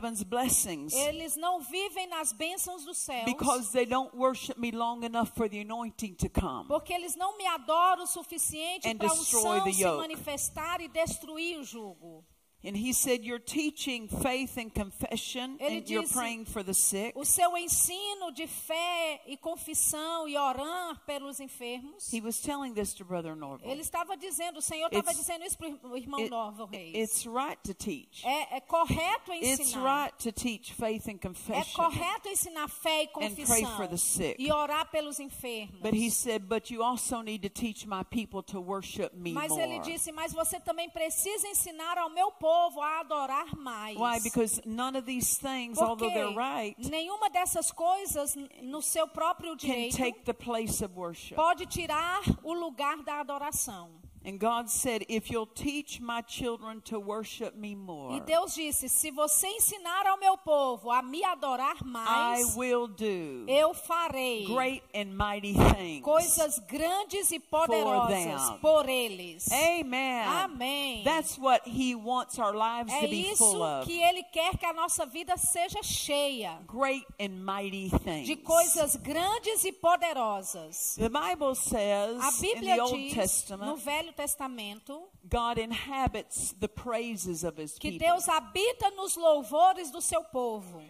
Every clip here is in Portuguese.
heaven's blessings Eles não vivem nas bênçãos dos céus. because they don't worship me long enough for the anointing to come. Porque eles não me adoram o suficiente para a destroy unção se manifestar e destruir o jugo. And he said, You're teaching faith and confession, Ele and you're disse, praying for the sick. O seu ensino de fé e confissão e orar pelos enfermos. He was telling this to Brother Norval. Ele estava dizendo, o Senhor estava It's- dizendo isso para o irmão It- Norval Reis. it's right to teach. É, é correto It's ensinar. right to teach faith and É confession. correto ensinar fé e pray confissão. for the sick. E orar pelos enfermos. But he said, But you also need to teach my people to worship me Mas more. ele disse, mas você também precisa ensinar ao meu povo a adorar mais. Why? Because none of these things, Porque although they're right, nenhuma dessas coisas no seu próprio can direito take the place of worship. pode tirar o lugar da adoração. And God said, If you'll teach my children to worship me E more, Deus disse: se você ensinar ao meu povo a me adorar I mais, will do eu farei great and mighty things. coisas grandes e poderosas por eles. Amen. Amém. That's what He wants our lives É to be isso full of. que Ele quer que a nossa vida seja cheia Great and mighty things. de coisas grandes e poderosas. The Bible says A in Bíblia the Old diz no Testament, Velho Testamento God inhabits the praises of His que people. Deus habita nos louvores do seu povo.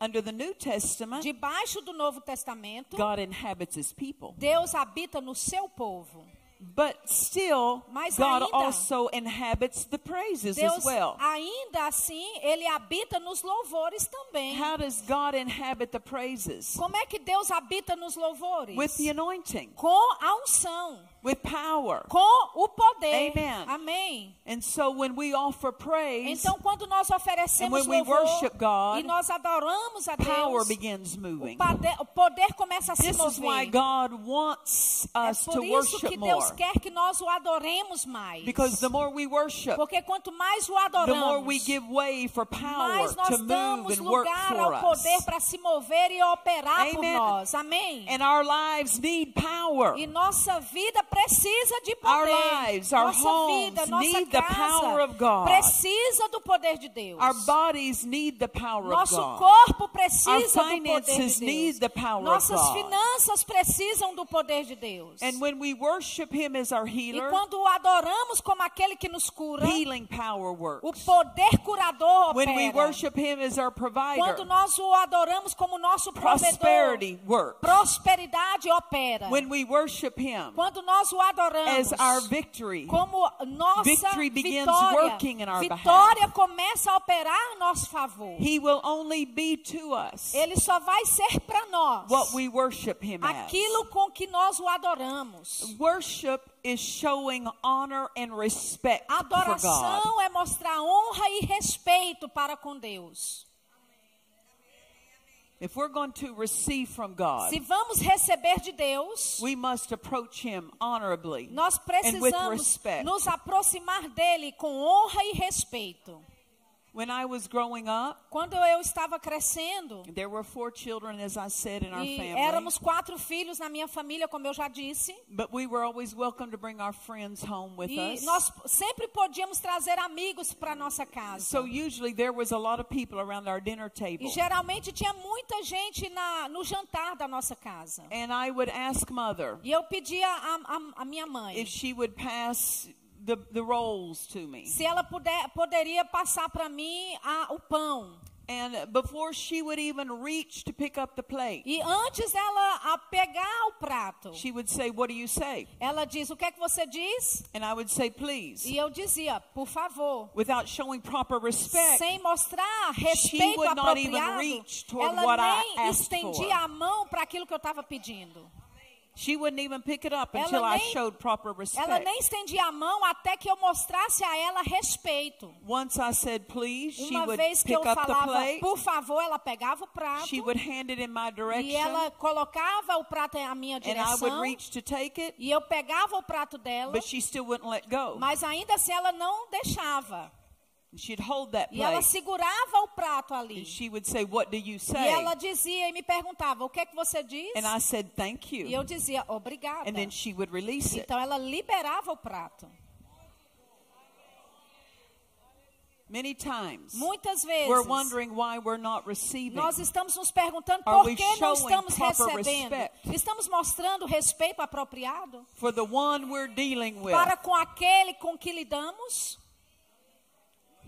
Under the New Testament, Debaixo do Novo Testamento, God inhabits His people. Deus habita no seu povo. But still, Mas God ainda- also inhabits the praises Deus, as well. ainda assim, Ele habita nos louvores também. How does God inhabit the praises? Como é que Deus habita nos louvores? With the anointing, Com a unção, with power. com o poder. Amen. Amém. And so when we offer praise, Então, quando nós oferecemos And when we louvor worship God, e nós adoramos a power Deus, begins o moving. poder, o poder começa a se This is why mover. God wants É us por to isso que Deus more. quer que nós o adoremos mais. Because the more we worship, Porque quanto mais o the more adoramos, we give way for power mais nós to move damos and work lugar for ao poder para se mover e operar por Amen. nós. Amém? And our lives need power. E nossa vida precisa de Our poder. lives, our nossa homes vida, nossa need the casa power of God. precisa do poder de Deus. Our bodies need the power of Nosso God. corpo precisa Our do poder finances de need Deus. the power of Nossas God. finanças precisam do poder de Deus. And when we worship Him as our E healer, quando o adoramos como aquele que nos cura, healing power o works. poder curador When we opera. worship Him as our Quando provider, nós o adoramos como nosso provedor, prosperity works. prosperidade opera. When we worship Him Quando nós o adoramos as our victory, como nossa Victory begins vitória, working in our vitória começa a operar a nosso favor. He will only be to us Ele só vai ser para nós what we worship Him as. aquilo com que nós o adoramos. Worship is showing honor and respect for God. Adoração é mostrar honra e respeito para com Deus. If we're going to receive from God, Se vamos receber de Deus, we must approach Him honorably nós and with precisamos respect. nos aproximar dele com honra e respeito. When I was growing up, Quando eu estava crescendo, there were four children, as I said, in our family. éramos quatro filhos na minha família, como eu já disse, But we were always welcome to bring our friends home with e us. nós sempre podíamos trazer amigos para nossa casa. So usually there was a lot of people around our dinner table. E geralmente tinha muita gente na, no jantar da nossa casa. And I would ask mother E eu pedia a, a, a minha mãe if she would pass the, the rolls to me. se ela puder, poderia passar para mim a, o pão. And before she would even reach to pick up the plate, E antes dela a pegar o prato, she would say, What do you say? ela diz: O que é que você diz? And I would say, Please. E eu dizia: Por favor. Without showing proper respect, Sem mostrar She respeito would not even apropriado, reach toward ela what I nem estendia for. a mão para aquilo que eu estava pedindo. She wouldn't even pick it up Ela until I nem- showed proper Ela respect. nem estendia a mão até que eu mostrasse a ela respeito. Once I said, Please, she Uma would vez que pick eu up the falava, plate. por favor, ela pegava o prato She would hand it in my e direction. ela colocava o prato à minha And I would direção reach to take it, e eu pegava o prato dela, but she still wouldn't let go. mas ainda assim ela não deixava. She'd hold that E ela plate. segurava o prato ali. And she would say, What do you E say? ela dizia e me perguntava: "O que é que você diz?" And I said, Thank E you. eu dizia: "Obrigada." And then she would release it. Então ela liberava o prato. Many times Muitas vezes we're wondering why we're not receiving. nós estamos nos perguntando Are por que não estamos recebendo. respect? Estamos mostrando respeito apropriado For the one we're dealing with, para com aquele com que lidamos?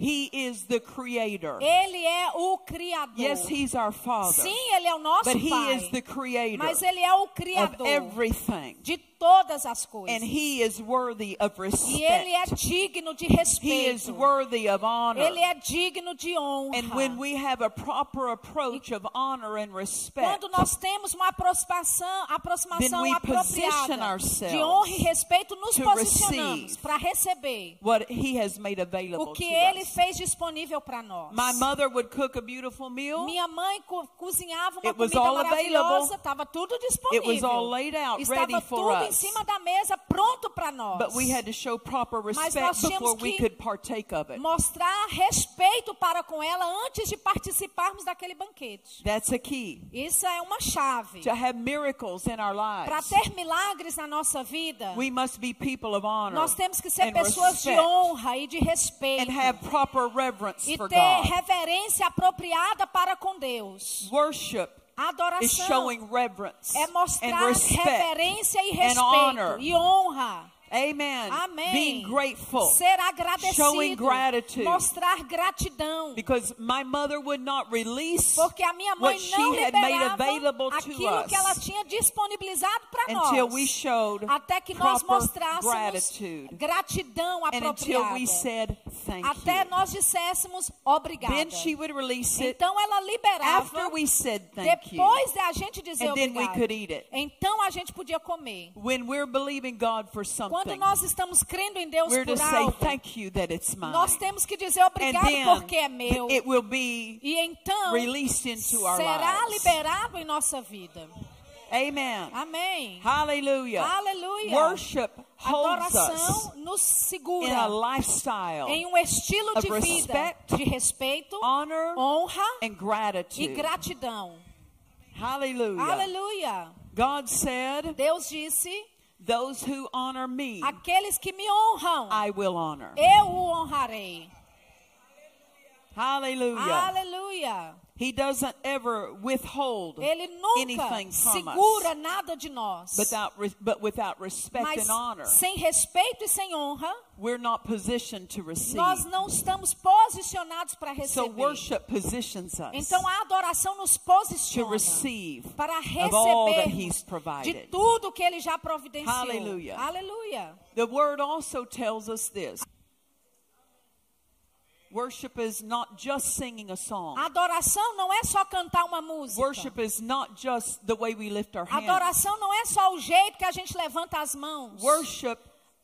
He is the creator. Ele é o Criador. Yes, He's our Father. Sim, Ele é o nosso But He Pai. is the creator Mas Ele é o of Criador everything. de todas as coisas. And He is worthy of E Ele é respect. digno de He is respeito. worthy of honor. Ele é digno de honra. And when we have a proper approach of honor and respect, Quando nós temos uma aproximação, aproximação Then we position apropriada ourselves de honra e respeito, nos posicionamos para receber what He has made o available que to Ele us. fez disponível para nós. My mother would cook a beautiful meal. Minha mãe co cozinhava uma It was comida all maravilhosa, estava tudo It disponível. was all laid out, Estava ready for tudo em cima da mesa, pronto para nós. But we had to show proper Mas nós tínhamos que could partake of it. Mostrar respeito para com ela antes de participarmos daquele banquete. That's a key. Isso é uma chave. To have miracles in our Para ter milagres na nossa vida, we must be people of honor nós temos que ser and pessoas de honra e de respeito. and have proper reverence E for ter God. reverência apropriada para com Deus. Worship adoração showing reverence é and mostrar respect. reverência e and honor. respeito e honra. Amen. Amém. Being grateful. Ser Showing agradecido. gratitude. Mostrar gratidão. Because my mother would not release Porque a minha mãe não had made liberava available to aquilo que ela tinha disponibilizado para until nós. we showed Até que nós mostrássemos gratitude. gratidão And until apropriada. we said thank Até you. nós disséssemos obrigada. Then she would release it Então ela liberava. after we said thank. Depois de a gente dizer And then we obrigado. could eat it. Então a gente podia comer. When we're believing God for Quando something, nós estamos crendo em Deus we're to por say algo, thank you that it's mine. nós temos que dizer obrigado then porque é meu. it will be E então released into our será lives. liberado em nossa vida. Amen. Amém. Hallelujah. Aleluia. Worship holds us Adoração nos in a segura lifestyle em um estilo de vida respect, de respeito, honor honra and e gratitude. gratidão. Hallelujah. Aleluia. God said, Deus disse: Those who honor me, aqueles que me honram, I will honor. eu o honrarei. Hallelujah. Aleluia. He doesn't ever withhold Ele nunca anything from segura us nada de nós. without, but without respect Mas and honor. sem respeito e sem honra, We're not positioned to receive. nós não estamos posicionados para So receber. worship positions us Então a adoração nos to posiciona receive para of all that receber He's de provided. tudo que ele já providenciou. Hallelujah. Aleluia. The word also tells us this. Worship is not just singing a song. Adoração não é só cantar uma música. Worship is not just the way we lift our hands. adoração não é só o jeito que a gente levanta as mãos. Worship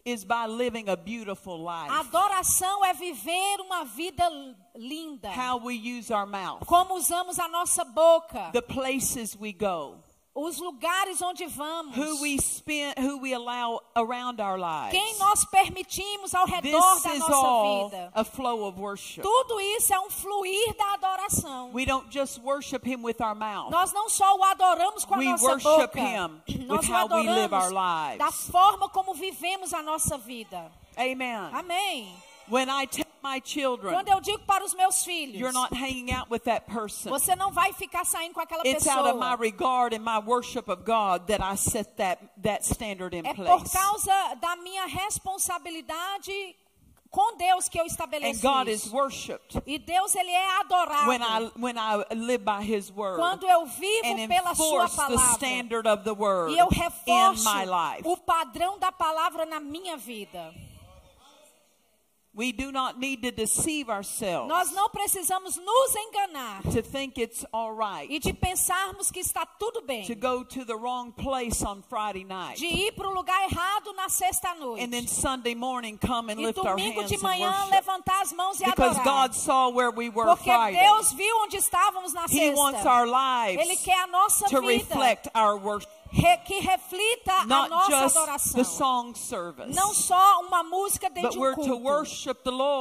is by living a beautiful life. Adoração é viver uma vida linda. How we use our mouth. Como usamos a nossa boca. The places we go. Os lugares onde vamos. Who we spend, who we allow around our lives. Quem nós permitimos ao redor This da is nossa all vida. a flow of worship. Tudo isso é um fluir da adoração. We don't just worship Him with our mouth. Nós não só o adoramos com a We nossa worship boca, him nós with o how we live adoramos our lives. da forma como vivemos a nossa vida. Amen. Amém. When I my children, Quando eu digo para os meus filhos, you're not hanging out with that person. você não vai ficar saindo com aquela It's out of my pessoa. regard and my worship of God that I set that, that standard in É por place. causa da minha responsabilidade com Deus que eu And estabeleci God is isso. worshipped E Deus ele é adorado when I when I live by His word quando eu vivo pela sua palavra. standard of the word E eu in reforço my life. o padrão da palavra na minha vida. We do not need to deceive ourselves Nós não precisamos nos enganar to think it's all right e de pensarmos que está tudo bem. to go to the wrong place on Friday night De ir para o lugar errado na sexta and then. Sunday morning come and E lift our domingo hands de and manhã worship. levantar as mãos e Because adorar. God saw where we were Porque Friday. Deus viu onde estávamos na He wants sexta. our lives Ele quer a nossa to vida reflect our wor- re- que reflita a not nossa just the adoração. Não só uma música dentro de um culto,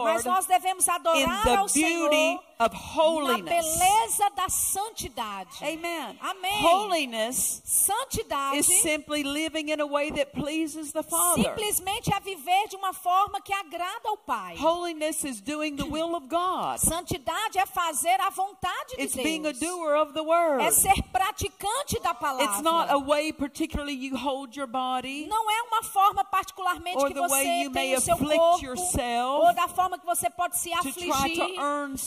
mas nós devemos adorar ao Senhor of na holiness. beleza da santidade. Amen. Amém. Holiness Santidade is simply living in a way that pleases the Father. simplesmente é viver de uma forma que agrada ao Pai. Holiness is doing the will of God. Santidade é fazer a vontade de It's being a Deus. doer of the word. É ser praticante da It's not a palavra. way particularly you hold your body Não é uma forma particularmente Or que você you tem o seu afflict corpo yourself ou da forma que você pode se afligir earn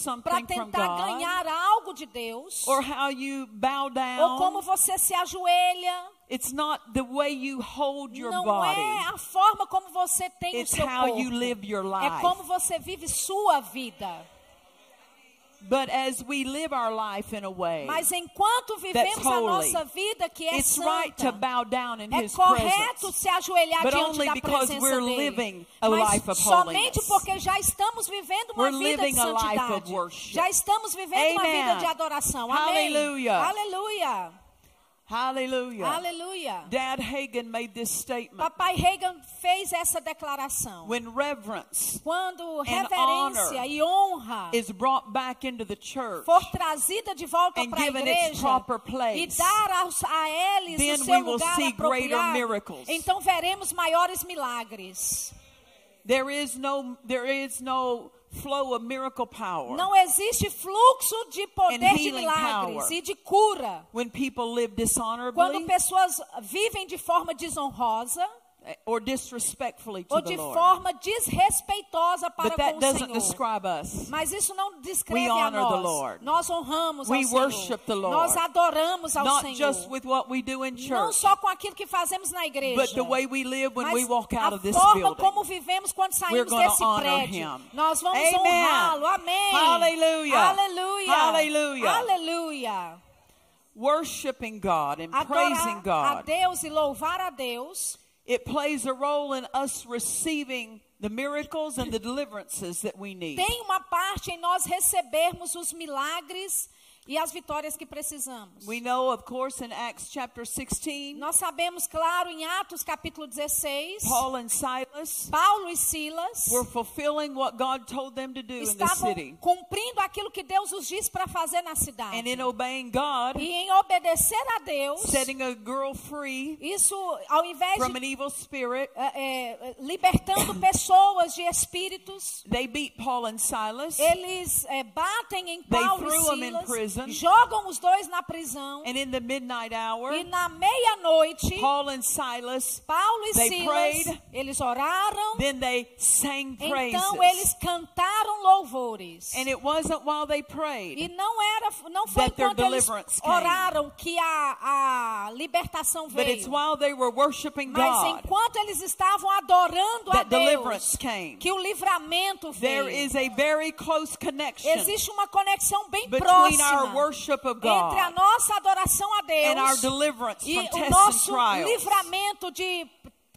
para tentar God, ganhar algo de Deus. or how you bow Ou como down. você se ajoelha. It's not the way you hold your Não body. é a forma como você tem o It's seu how corpo. you live your É como você vive sua vida. But as we live our life in a way, Mas enquanto vivemos a nossa vida que é it's right to santa, bow down in é His correto presence. se ajoelhar But diante only da because presença we're living a Mas life of somente holiness. porque já estamos vivendo uma We're vida de santidade. Já estamos vivendo uma Amen. vida de adoração. Amém. Hallelujah. Aleluia. Hallelujah. Aleluia. Dad Hagen made this statement. Papai Reagan fez essa declaração. When reverence Quando and reverência honor e honra is brought back into the church, for trazida de volta and para a igreja proper e place, dar aos, a eles then o seu we will lugar see greater apropriado, miracles. então veremos maiores milagres. there is no there is no flow of miracle power Não existe fluxo de poder de milagres e de cura. when people live dishonorably quando pessoas vivem de forma desonrosa or disrespectfully to ou the de Lord. forma desrespeitosa para But com that o doesn't Senhor. describe us. Mas isso não descreve We a honor the nós. Lord. Nós honramos We ao Senhor. worship the Lord. Nós adoramos ao Not Senhor. just with what we do in Não church, só com aquilo que fazemos na igreja. but the way we live when mas we walk out a of this forma building. como vivemos quando saímos gonna desse honor prédio. him. Nós vamos Amen. honrá-lo. Amém. Hallelujah. Aleluia. Hallelujah. Aleluia. Worshiping God and praising Adorar a God, Deus e louvar a Deus it plays a role in us receiving the miracles and the deliverances that we need. tem uma parte em nós recebermos os milagres e as vitórias que precisamos. We know, of course, in Acts chapter 16, Nós sabemos, claro, em Atos capítulo 16, Paul and Silas Paulo e Silas were fulfilling what God told them to do in the estavam city. cumprindo aquilo que Deus os disse para fazer na cidade. And in obeying God, E em obedecer a Deus, setting a girl free isso ao invés from de an evil spirit, é, é, libertando pessoas de espíritos, they beat Paul and Silas. eles é, batem em Paulo e Silas, prison. jogam os dois na prisão. And in the midnight hour, E na meia-noite, Paul and Silas, Paulo e they Silas, prayed. eles oraram, then they sang praises. então eles cantaram louvores. And it wasn't while they E prayed não era, não foi enquanto eles oraram que a, a libertação but it's veio. while they were worshiping Mas God enquanto eles estavam adorando a Deus, came. que o livramento veio. There is a very close connection Existe uma conexão bem próxima entre a nossa adoração a and our Deus deliverance e from o nosso livramento de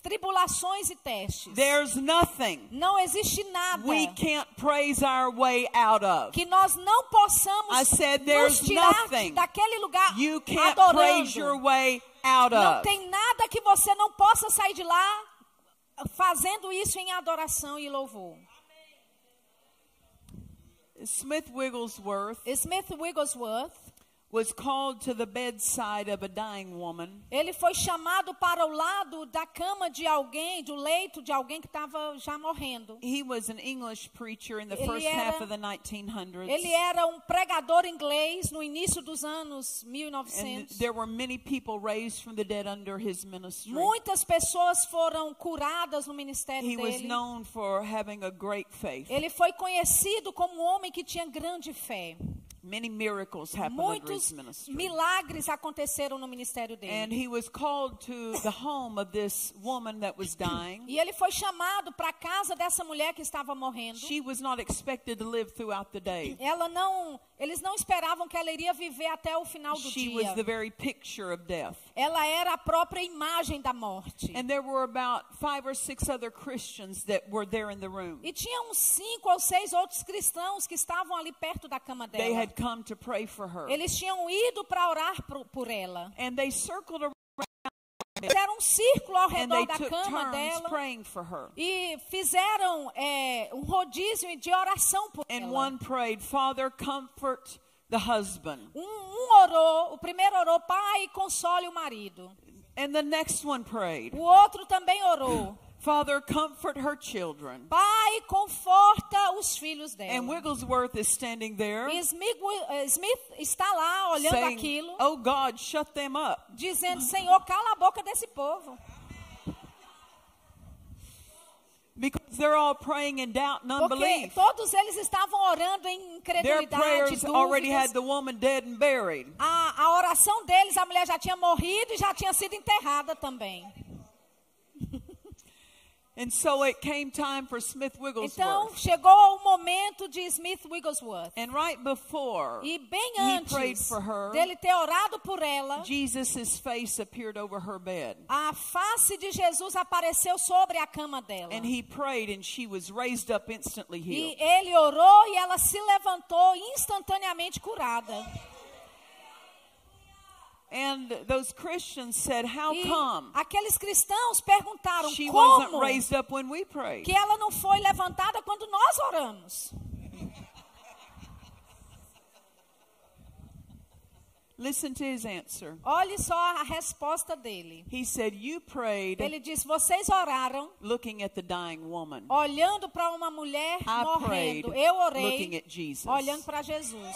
tribulações e testes. There's nothing Não existe nada we can't praise our way out of. que nós não possamos I said nos there's tirar nothing daquele lugar You can't adorando. praise your way out Não of. tem nada que você não possa sair de lá fazendo isso em adoração e louvor. Smith Wigglesworth. Smith Wigglesworth, was called to the bedside of a dying woman. ele foi chamado para o lado da cama de alguém, do leito de alguém que estava já morrendo. He was an English preacher in the Ele first era- half of the 1900s. Ele era um pregador inglês no início dos anos and 1900. there were many people raised from the dead under his ministry. Muitas pessoas foram curadas no ministério He was dele. known for having a great faith. Ele foi conhecido como um homem que tinha grande fé. Many miracles happened under his Muitos ministry. milagres aconteceram no ministério And dele. he was called to the home of this woman that was dying. E ele foi chamado para a casa dessa mulher que estava morrendo. She was not expected to live throughout the day. Ela não, eles não esperavam que ela iria viver até o final do She dia. was the very picture of death. Ela era a própria imagem da morte. And there were about five or six other Christians that were there in the room. E tinha uns cinco ou seis outros cristãos que estavam ali perto da cama dela. Had come to pray for her. Eles tinham ido para orar por, por ela. And they circled around. Fizeram um círculo ao redor da cama dela praying for her. e fizeram é, um rodízio de oração por And ela. one prayed, Father, comfort the husband. Um, um orou, o primeiro orou, pai, console o marido. And the next one prayed, O outro também orou, Father, comfort her children. pai, conforta os filhos dela. And Wigglesworth is standing there E Smith, eh, Smith está lá olhando saying, aquilo, Oh God, shut them up. dizendo: Senhor, cala a boca desse povo. Because they're all praying in doubt and Porque unbelief. todos eles estavam orando em Their incredulidade, prayers already dúvidas. had the woman dead and buried. A, a oração deles, a mulher já tinha morrido e já tinha sido enterrada também. And so it came time for Smith Então Wigglesworth. chegou o momento de Smith Wigglesworth. And right before E bem he prayed antes for her, dele ter orado por ela, Jesus' face appeared over her bed. a face de Jesus apareceu sobre a cama dela. And he prayed, and she was raised up instantly E healed. ele orou e ela se levantou instantaneamente curada. And those Christians said, How E come aqueles cristãos perguntaram she wasn't como raised up when we prayed? que ela não foi levantada quando nós oramos. Listen to his answer. Olhe só a resposta dele. He said, You prayed Ele disse: Vocês oraram looking at the dying woman. olhando para uma mulher I prayed morrendo. Eu looking orei at Jesus. olhando para Jesus.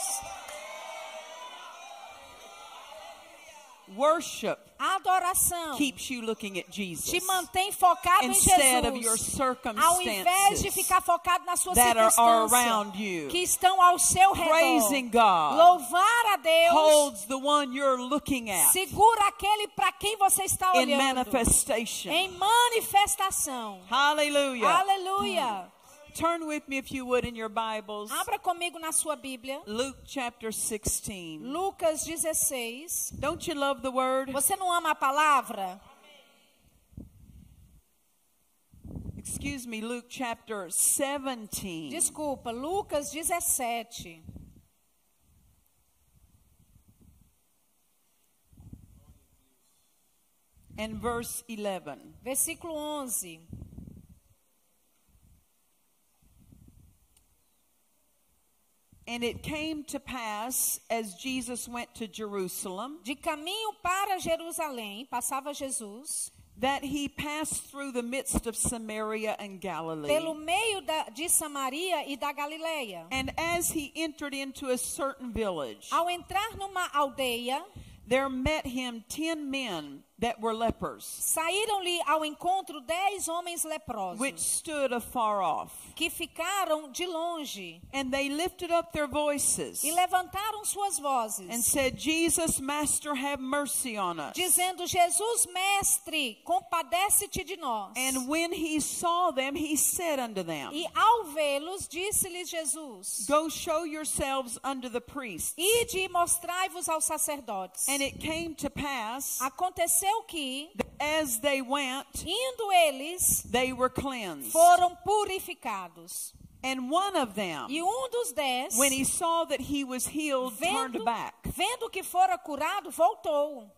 Worship adoração keeps you looking at Jesus. te mantém focado Instead em of your Jesus. Ao invés de circumstances ficar focado nas suas circunstâncias around you. que estão ao seu redor. God Louvar a Deus. holds the one you're looking at Segura aquele para quem você está olhando. manifestation. Em manifestação. Hallelujah. Aleluia. Turn with me, if you would, in your Bibles. Abra comigo na sua Bíblia. Luke chapter 16. Lucas 16. Don't you love the word? Você não ama a palavra? Excuse me, Luke chapter 17. Desculpa, Lucas 17. And verse 11. Versículo 11. And it came to pass as Jesus went to Jerusalem De caminho para Jerusalém, passava Jesus, that he passed through the midst of Samaria and Galilee. pelo meio da, de Samaria e da Galileia. And as he entered into a certain village, Ao entrar numa aldeia, there met him ten men that were lepers, saíram-lhe ao encontro dez homens leprosos, which stood afar off. que ficaram de longe And they lifted up their voices e levantaram suas vozes, and said, Jesus, Master, have mercy on us. dizendo: Jesus, mestre, compadece-te de nós. And when he saw them, he said unto them, E ao vê-los, disse-lhes Jesus: Go show yourselves unto the priests. Ide e mostrai-vos aos sacerdotes. And it came to pass Aconteceu que, that as they went, indo eles, they were cleansed. foram purificados. And one of them, E um dos dez, when he saw that he was healed, turned vendo, back. vendo que fora curado, voltou,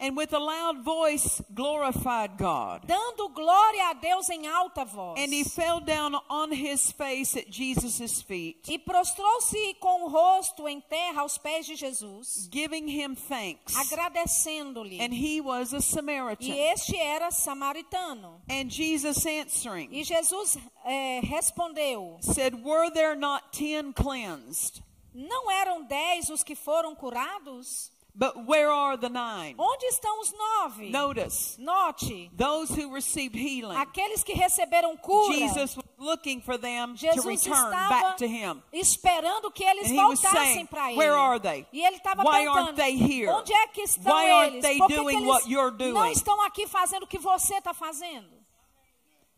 And with a loud voice glorified God. dando glória a Deus em alta voz. And he fell down on his face at Jesus' feet, E prostrou-se com o rosto em terra aos pés de Jesus, giving him thanks. agradecendo-lhe. And he was a E Samaritan. este era samaritano. And Jesus answering E Jesus eh, respondeu: said, Were there not ten cleansed? Não eram dez os que foram curados? But where are the nine? Onde estão os nove? Notice, Note, those who received healing. aqueles que receberam cura. Jesus was looking for them to Jesus return estava back to him. esperando que eles voltassem para ele. "Where are they? E ele estava Why perguntando: aren't they here? Onde é que estão Why aren't eles? they Por que, que doing eles what you're não doing?" estão aqui fazendo o que você está fazendo?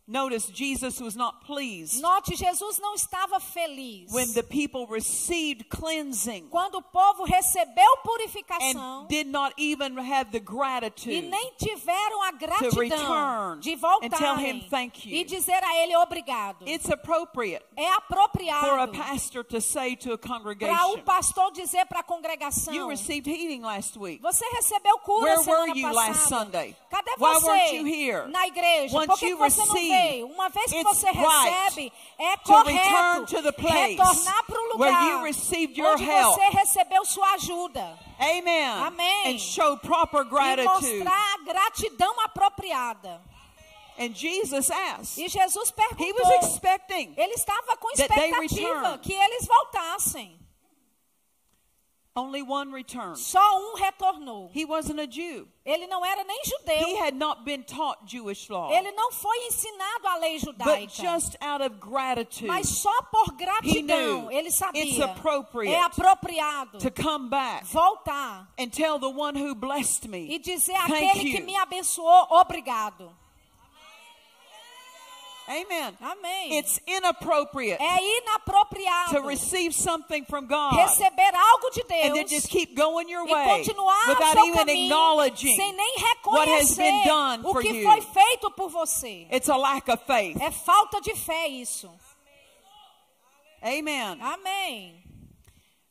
Notice Jesus was not pleased Note, Jesus não estava feliz. when the people received cleansing Quando o povo recebeu purificação and did not even have the e gratitude. nem tiveram a gratidão return de and tell him thank you. e dizer a ele obrigado. It's appropriate É for a apropriado pastor to say to a para o congregation, pastor dizer para a congregação: You received healing last week. Você recebeu cura Where semana were you passada. last Sunday? Cadê Why você weren't you here? na igreja? Once Por que you você não Uma vez que você recebe, é correto to the place retornar para o lugar you received your onde help. você recebeu sua ajuda Amen. Amém. And show proper e gratitude. mostrar a gratidão apropriada. And Jesus asked, E Jesus He perguntou. was expecting Ele estava com expectativa que eles voltassem. Only one return. Só um retornou. He wasn't a Jew. Ele não era nem He judeu. had not been taught Jewish law. Ele não foi ensinado a lei But judaica. just out of gratitude Mas só por He gratidão knew ele it's sabia. appropriate É apropriado to come back voltar and tell the one who blessed e me, dizer Thank àquele que me abençoou, obrigado. Amen. Amém. It's inappropriate É inapropriado to receive something from God receber algo de and then Deus just keep going your e way continuar o without seu even caminho acknowledging sem nem what has been done o for que you. foi feito por você. It's a lack of faith. É falta de fé isso. Amen. Amém.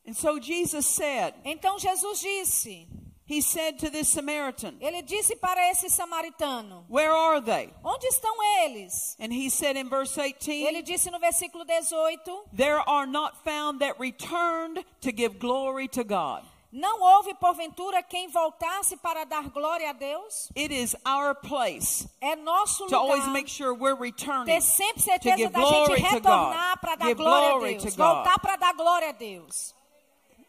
And so Jesus said, Então Jesus disse, He said to this Samaritan, ele disse para esse samaritano, Where are they? onde estão eles? And he said in verse 18, Ele disse no versículo 18, There are not found that returned to give glory to God. não houve porventura quem voltasse para dar glória a Deus? It is our place É nosso to always lugar make sure we're returning. ter sempre certeza da gente retornar para dar glória a Deus, voltar para dar glória a Deus.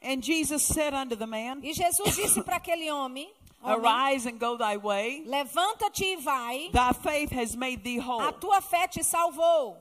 And Jesus said unto the man, E Jesus disse para aquele homem, Arise and go thy way. levanta-te e vai, Thy faith has made thee a whole. tua fé te salvou.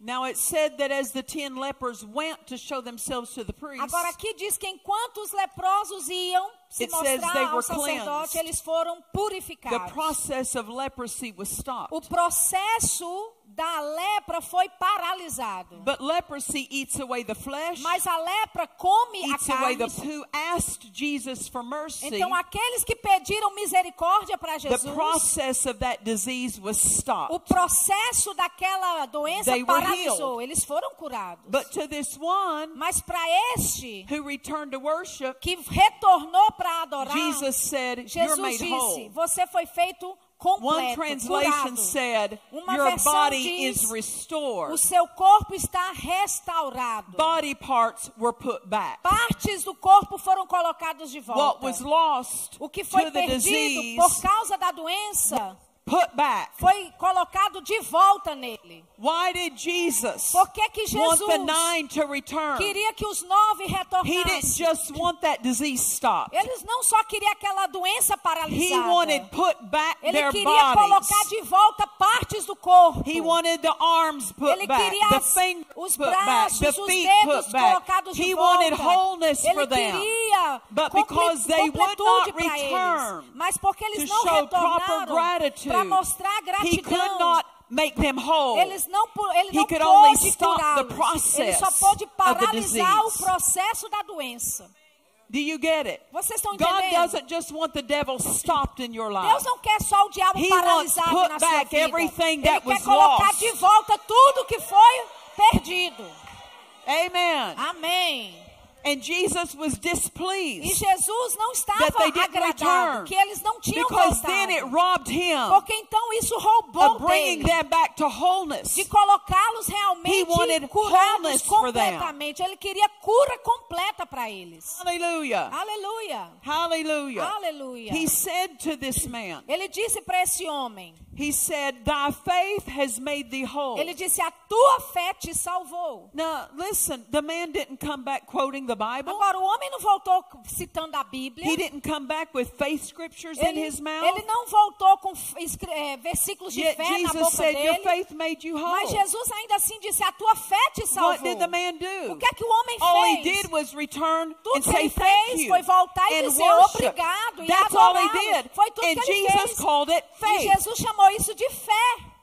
Now it said that as the ten lepers went to show themselves to the priest, Agora aqui diz que enquanto os leprosos iam se It mostrar ao sacerdote, cleansed. eles foram the purificados. process of leprosy was stopped. O processo da lepra foi paralisado. But leprosy eats away the flesh, Mas a lepra come a away the carne. who asked Jesus for mercy. Então aqueles que pediram misericórdia para The Jesus, process of that disease was o stopped. processo daquela doença They paralisou. Eles foram curados. But to this one Mas para este who returned to worship, que retornou para adorar, Jesus said, You're Jesus made disse: whole. Você foi feito One completo, translation curado. said, Uma Your versão body diz, is restored. O seu corpo está restaurado. Body parts were put back. Partes do corpo foram colocadas de What volta. was lost O que foi perdido disease, por causa da doença put back. foi colocado de volta nele. Why did Jesus Por que que want the Jesus nine to return? queria que os nove He didn't retornassem? just want that disease stopped. Eles não só queriam aquela doença He paralisada. wanted put back Ele their queria colocar bodies. de volta partes do corpo. He wanted the arms put Ele back, queria the fingers os put back, braços, the os feet dedos put back. colocados de He volta. wanted wholeness Ele for them. queria But because they would not return eles. Mas porque eles não retornaram gratitude, para mostrar He could gratidão, not make them whole. eles não, ele He não could only stop the process Ele só pôde the paralisar o processo da doença. Do you get it? Vocês estão God entendendo? doesn't just want the devil stopped in your life. Deus não quer só o diabo He wants paralisado put na sua back vida. everything Ele that quer was colocar lost. de volta tudo que foi perdido. Amen. Amém. And Jesus was E displeased Jesus não estava that they didn't agradado return que eles não tinham because voltado. then it robbed him Porque então isso roubou of bringing dele them back to wholeness. de colocá-los He realmente wanted curados completamente. Ele queria cura completa para eles. Hallelujah. Aleluia. Hallelujah. Aleluia. He said to this man, Ele disse para esse homem, He said, Thy faith has made thee whole. ele disse, a tua fé te salvou. Now, listen, the man didn't come back quoting the Bible. Agora, o homem não voltou citando a Bíblia. He didn't come back with faith scriptures in Ele, his mouth. ele não voltou com eh, versículos de Yet fé na Jesus boca said, Your dele. faith made you Mas whole. Jesus ainda assim disse: A tua fé te salvou. What did the man do? O que é que o homem All he fez? did was return Tudo and que say ele thank fez you foi voltar e and dizer worship. obrigado e That's all he did. Foi tudo And que ele Jesus fez. called it E faith. Jesus chamou isso de fé.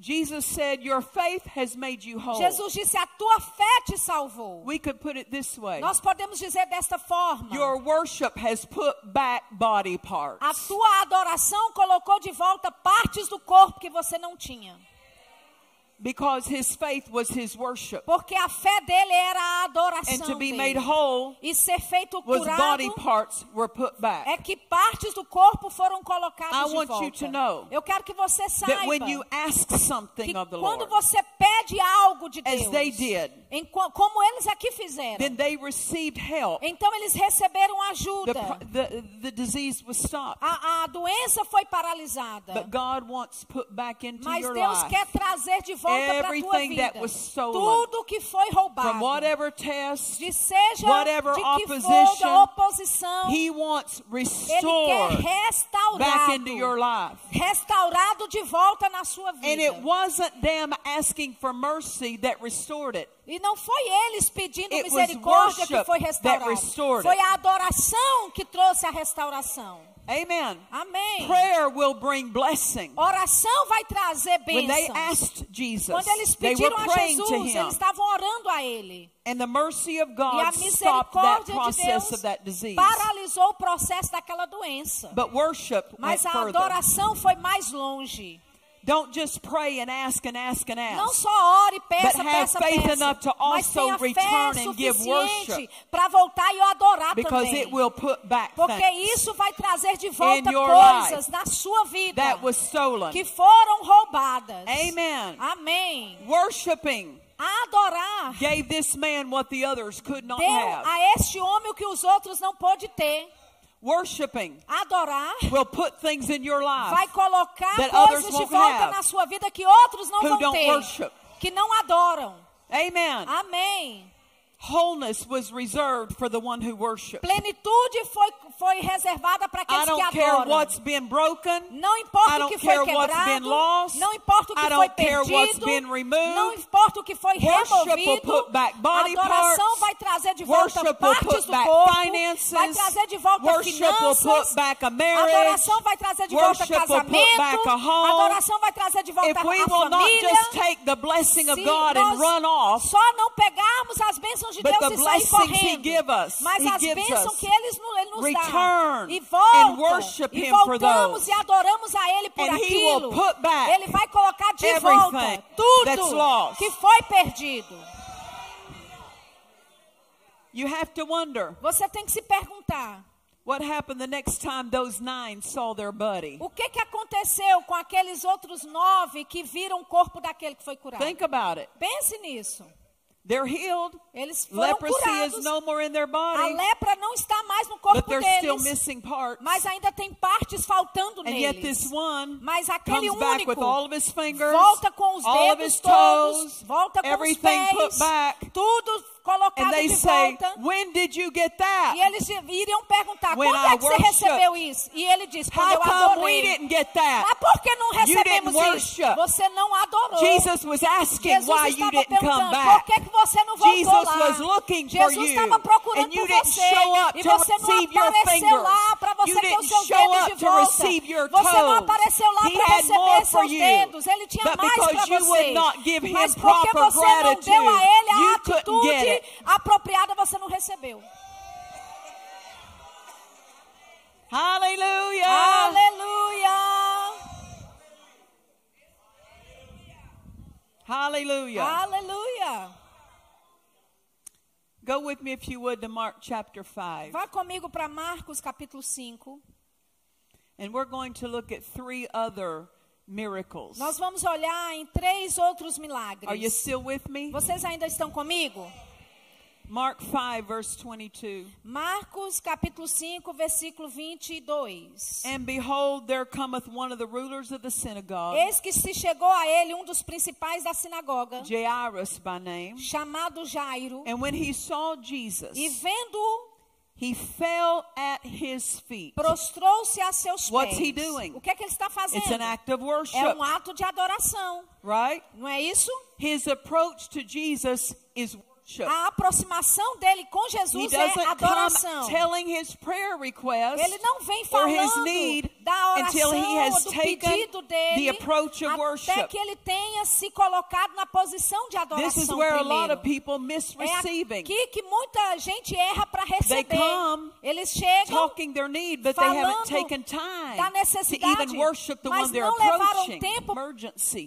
Jesus said, Your faith has made you whole. Jesus disse: A tua fé te salvou. We could put it this way. Nós podemos dizer desta forma: Your worship has put back body parts. A tua adoração colocou de volta partes do corpo que você não tinha. Because his faith was his worship. Porque a fé dele era a adoração. And to be made whole E ser feito was curado body parts were put back. é que partes do corpo foram colocadas I de want volta. you to know Eu quero que você saiba That when you ask something que of the quando Lord, você pede algo de as Deus, they did, em co- como eles aqui fizeram, then they received help. então eles receberam The, ajuda. pro- the, the disease was stopped. A, a doença foi paralisada. But God wants put back into Mas your Deus life quer trazer de volta para tua everything vida that was stolen tudo que foi roubado. from whatever test de seja whatever de que for da oposição, He wants ele quer restored restaurado, back into your life. restaurado de volta na sua vida. And it wasn't them asking for mercy that restored it. E não foi eles pedindo It misericórdia que foi restaurado. restored Foi a adoração que trouxe a restauração. Amen. Amém. Prayer will bring blessing. Oração vai trazer When they asked Jesus, Quando eles they were pediram a Jesus, Him. eles estavam orando a Ele. And the mercy of E a God stopped that misericórdia de process Deus of that disease. paralisou o processo daquela doença. But worship Mas a further. adoração foi mais longe. Don't just pray and ask and ask and Não ask. só ore, peça, But have peça, faith peça. enough to Mas also tenha return and give suficiente worship. para voltar e adorar Because também. it will put back Porque isso vai trazer de volta coisas na sua vida that was stolen. que foram roubadas. Amen. Amém. Worshiping Adorar gave this man what the others could not deu have. a este homem o que os outros não pôde ter. Worshiping Adorar will put things in your life vai colocar coisas de volta na sua vida que outros não vão ter, worship. que não adoram. Amen. Amém. Wholeness was reserved for the one who. Plenitude foi, foi reservada para aqueles que adoram. broken. Não importa o que foi quebrado, lost. não importa o que foi perdido, removed. não importa o que foi removido, a adoração parts. vai trazer de volta partes do corpo, finances. vai trazer de volta finanças, marriage. adoração vai trazer de volta casamento, a adoração vai trazer de volta If a família. Se nós só não pegarmos as bênçãos de Deus e sair correndo, us, mas as bênçãos que eles, no- Ele nos return e and volta worship e Him for those. e adoramos a Ele por And He will aquilo, put back Ele vai colocar de everything volta that's tudo lost. que foi perdido. you have to wonder Você tem que se perguntar, what happened the next time those nine saw their buddy. o que, que aconteceu com aqueles outros nove que viram o corpo daquele que foi curado? Think about it. Pense nisso. They're healed. Eles foram Leprosy curados. is no more in their A body, lepra não está mais no corpo but they're still deles, missing parts. mas ainda tem partes faltando And yet neles. this one Mas aquele comes back único with all of his fingers, volta com os all of dedos todos, toes, volta com os pés, put back. tudo colocado de say, volta. when did you get that? E eles iriam perguntar, When quando I é que você worship, recebeu isso? E ele diz, quando How eu come we adorei. didn't get that? Mas por que não You recebemos isso? Você não adorou. Jesus was asking Jesus why you estava didn't come perguntando, por que, que você não voltou Jesus lá? was looking for Jesus you, estava procurando and you por didn't você. show up e você não receive apareceu lá para você You ter os seus show dedos de volta. Você não apareceu lá para receber seus you. dedos. Ele tinha mais para you você. Mas porque você não deu a ele a you get atitude apropriada, você não recebeu. Hallelujah. Aleluia! Hallelujah. Aleluia! Go with me, if you would, to Mark chapter 5. Vá comigo para Marcos capítulo 5. And we're going to look at three other miracles. Nós vamos olhar em três outros milagres. Are you still with me? Vocês ainda estão comigo? Mark 5, verse 22. Marcos capítulo 5, versículo 22. And behold, there cometh one of the rulers of the synagogue, Eis que se chegou a ele um dos principais da sinagoga, Jairus by name. chamado Jairo, And when he saw Jesus, e vendo-o, he fell at his feet. prostrou-se a seus What's pés. he doing? O que é que ele está fazendo? It's an act of É worship, um ato de adoração, right? não é isso? His approach to Jesus is. A aproximação dele com Jesus é adoração. come telling his prayer request Ele não vem falando da oração do pedido the dele approach of até worship. que ele tenha se colocado na posição de adoração This is where a lot primeiro. of people É aqui que muita gente erra para receber. Eles chegam need, falando da necessidade, even worship the mas não levaram tempo.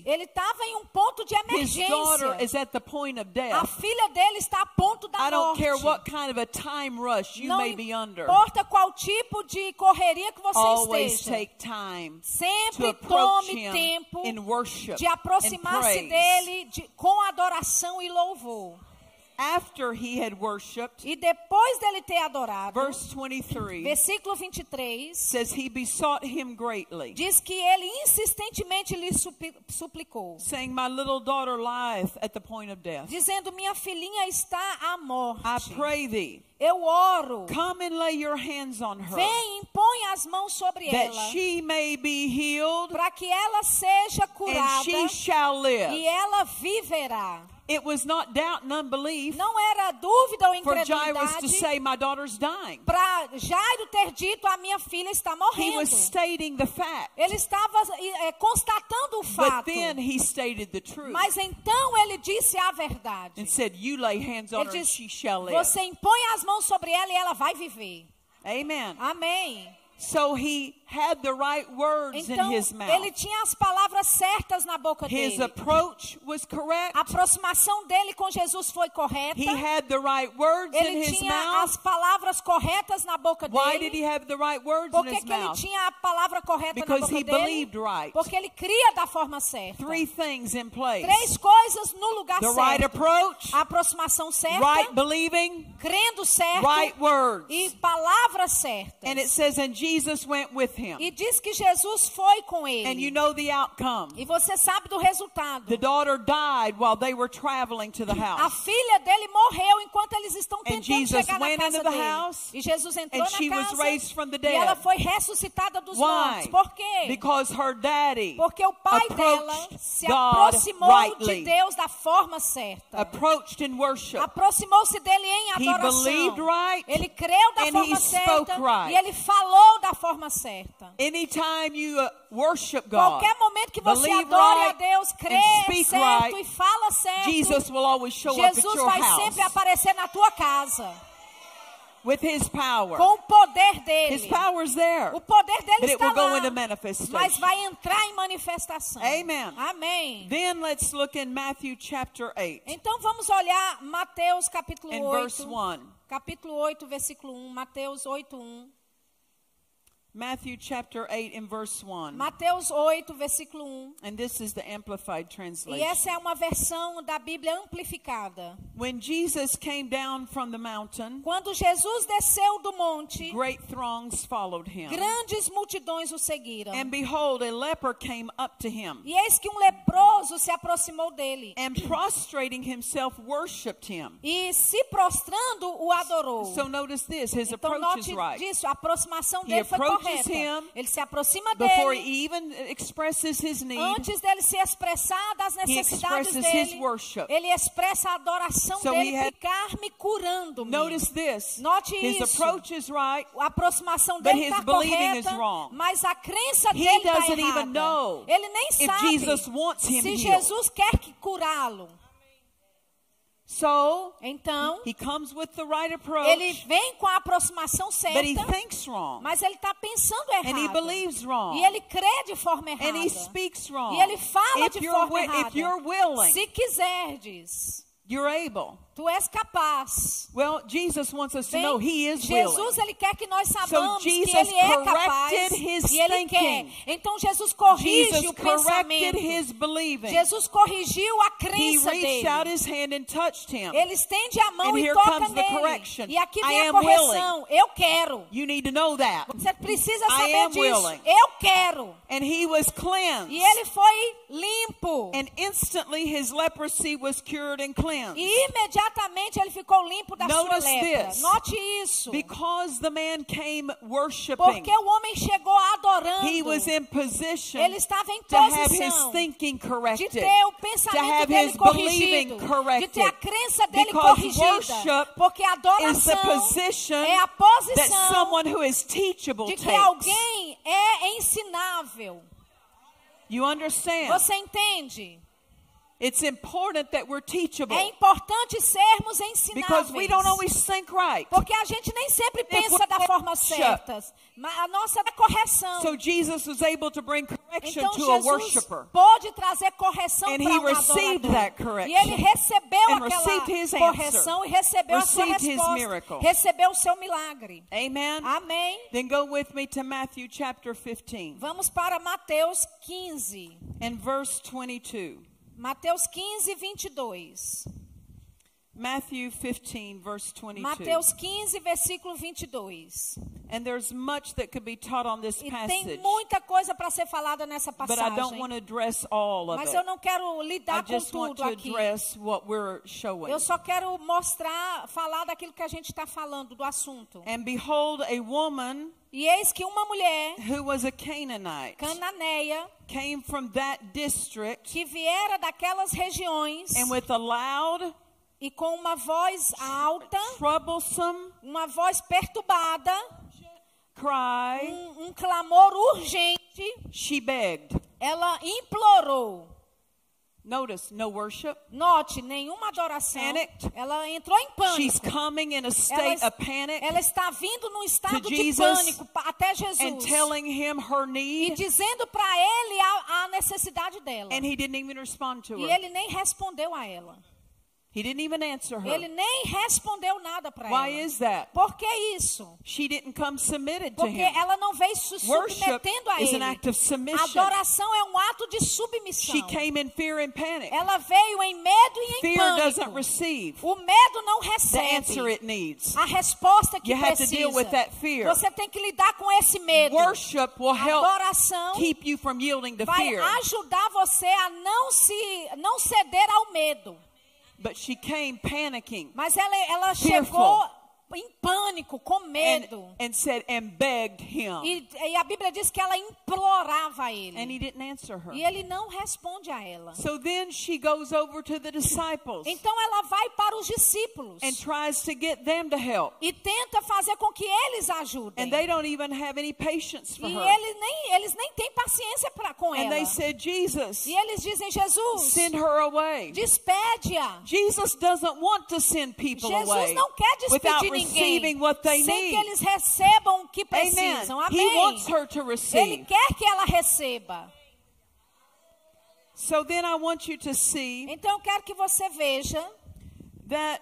Ele estava em um ponto de emergência. A filha dele está a ponto da I don't morte. care what kind of a time rush you não may be under. importa qual tipo de correria que você Always esteja. take time to Sempre approach tome him tempo in worship de and aproximar-se praise. dele de- com adoração e louvor. After he had worshipped, E depois dele ter adorado, verse 23 versículo 23, says he besought him greatly, diz que ele insistentemente lhe supli- suplicou, saying, My little daughter lieth at the point of death. dizendo: Minha filhinha está à morte. I pray thee, Eu oro. come and lay your hands on her, Vem, impõe as mãos sobre that ela, she may be healed para que ela seja and curada she shall e live. ela viverá. It was not doubt and unbelief Não era dúvida ou incredulidade para Jairo ter dito: A minha filha está He morrendo. was stating the fact, Ele estava é, constatando o but fato. then he stated the truth Mas então ele disse a verdade. and said, You lay hands on Ele her and disse: she shall live. Você impõe as mãos sobre ela e ela vai viver. Amen. Amém. So he had the right words in Então his mouth. ele tinha as palavras certas na boca His dele. approach was correct. A aproximação dele com Jesus foi correta. He had the right words in Ele his tinha mouth. as palavras corretas na boca Why dele. did he have the right words Por in que, his que ele mouth? tinha a palavra correta Because na boca he dele? believed right. Porque ele cria da forma certa. Three things in place. Três coisas no lugar The certo. right approach, A aproximação certa, right believing, crendo certo right words. e palavras certas. And it says, and Jesus went with him. E diz que Jesus foi com ele. And you know the outcome. E você sabe do resultado. The daughter died while they were traveling to the A house. filha dele morreu enquanto eles estão And tentando Jesus chegar na casa dele. house, e Jesus entrou and na she was casa raised from the e ela foi ressuscitada dos Why? mortos. Por quê? Because her daddy Porque o pai dela se aproximou rightly. de Deus da forma certa. approached in worship. Aproximou-se dele em He adoração. believed right, ele creu da and forma he certa right. e ele falou da forma certa. Anytime you uh, worship God, Qualquer momento que você adore a right, Deus, crê certo right, e fala certo, Jesus will always show up at Jesus your vai house sempre aparecer na tua casa with His power. com o poder dele. His power's there, O poder dele but it está go lá, into mas manifestation. vai entrar em manifestação. Amen. Amém. Then let's look in Matthew chapter 8 Então vamos olhar Mateus capítulo and 8. verse 1. Capítulo 8, versículo 1. Mateus 8, 1. Matthew chapter 8 and verse 1. Mateus 8, versículo 1. And this is the Amplified E Translation. essa é uma versão da Bíblia amplificada. When Jesus came down from the mountain, Quando Jesus desceu do monte, great throngs followed him. grandes multidões o seguiram. And behold, a leper came up to him, E eis que um leproso se aproximou dele. and prostrating himself, worshipped him. E se prostrando, o adorou. So notice this his Então approach is note right. disso, a aproximação dele foi approaches correta. Ele se aproxima dele. need, Antes dele se expressar das necessidades dele, ele expressa a adoração So dele, had- ficar-me curando-me. Note his isso. approach is right. A aproximação dele está correta, wrong. mas a crença He dele está errada. even know Ele nem if sabe Jesus wants him se. Jesus quer que curá-lo. So Então, he comes with the right approach, ele vem com a aproximação but he certa, thinks wrong, mas ele está pensando and he errado. believes wrong, E ele crê de forma and errada. he speaks wrong. E ele fala if de you're forma errada. if you're willing, Se quiserdes, you're able. Tu és capaz. Well, Jesus wants us to know He is Jesus willing. ele quer que nós sabamos que Jesus ele é capaz e ele thinking. quer. Então Jesus corrige Jesus o pensamento. Jesus corrigiu a He crença reached out dele. his hand and touched him. Ele estende a mão And e toca nele. E aqui I vem a am correção. Eu quero. You need to know that. Você precisa I saber disso. willing. Eu quero. And he was cleansed. E ele foi limpo. And instantly his leprosy was cured and cleansed. E imediatamente ele ficou limpo da sua Notice lepra. this. Note isso. Because the man came worshiping, Porque o homem chegou adorando. he was in position Ele estava em to have his posição thinking de corrected, ter o to pensamento dele corrigido, de corrected. ter a crença dele corrigida, porque a adoração é a posição someone who is teachable de que alguém é ensinável. You understand? Você entende? It's important that we're teachable É importante sermos because we don't ensináveis. always think right. Porque a gente nem sempre pensa da forma certa. Mas a nossa é correção. So Jesus was able to bring correction Então to a Jesus worshiper. pôde trazer correção And para he um received adorador. that correction. E ele recebeu And aquela received his correção answer. e recebeu a sua Received his resposta. miracle. Recebeu o seu milagre. Amen. Amém. Then go with me to Matthew chapter 15 Vamos para Mateus 15. and verse 22. Mateus 15, 22. Matthew 15 verse 22. Mateus 15, versículo 22. And there's much that could be taught on this E tem passage, muita coisa para ser falada nessa but I don't passagem. want to address all of Mas eu não quero lidar com just want tudo to aqui. address what we're showing. Eu só quero mostrar, falar daquilo que a gente está falando, do assunto. And behold, a woman E eis que uma mulher who was a Canaanite cananeia came from that district que viera daquelas regiões and with a loud, e com uma voz alta, troublesome uma voz perturbada, cry, um, um clamor urgente, she begged. ela implorou. Notice, no worship. Note, nenhuma adoração. Panicked. Ela entrou em She's pânico. coming in a Ela, state of panic ela está vindo num estado de Jesus pânico até and Jesus. telling him her E need, dizendo para ele a, a necessidade dela. and he didn't even respond to E her. ele nem respondeu a ela. He didn't even answer Ele her. nem respondeu nada para ela. Why is that? Por que isso? She didn't come submitted to Porque him. ela não veio se submetendo a ele. an act of submission. Adoração é um ato de submissão. She came in fear and panic. Ela veio em medo e em Fear doesn't pânico. receive O medo não the answer recebe it needs. a resposta que You have to precisa. deal with that fear. Você tem que lidar com esse medo. Worship will help Adoração keep you from yielding to vai fear. ajudar você a não se não ceder ao medo. But she came panicking Mas ela, ela Fearful. Em pânico, com and, medo. and said and begged him. E, e a Bíblia diz que ela implorava a ele. And he didn't answer her. E ele não responde a ela. So then she goes over to the disciples Então ela vai para os discípulos and tries to get them to help. e tenta fazer com que eles ajudem. And they don't even have any patience for E her. eles nem, eles nem têm paciência pra, com And ela. they said, Jesus, E eles dizem, Jesus, send her away. despede-a. Jesus doesn't want to send people Jesus away não quer despedir ninguém what they sem que eles recebam o que precisam. He Amém. wants her to Ele quer que ela receba. So then I want you to see Então eu quero que você veja that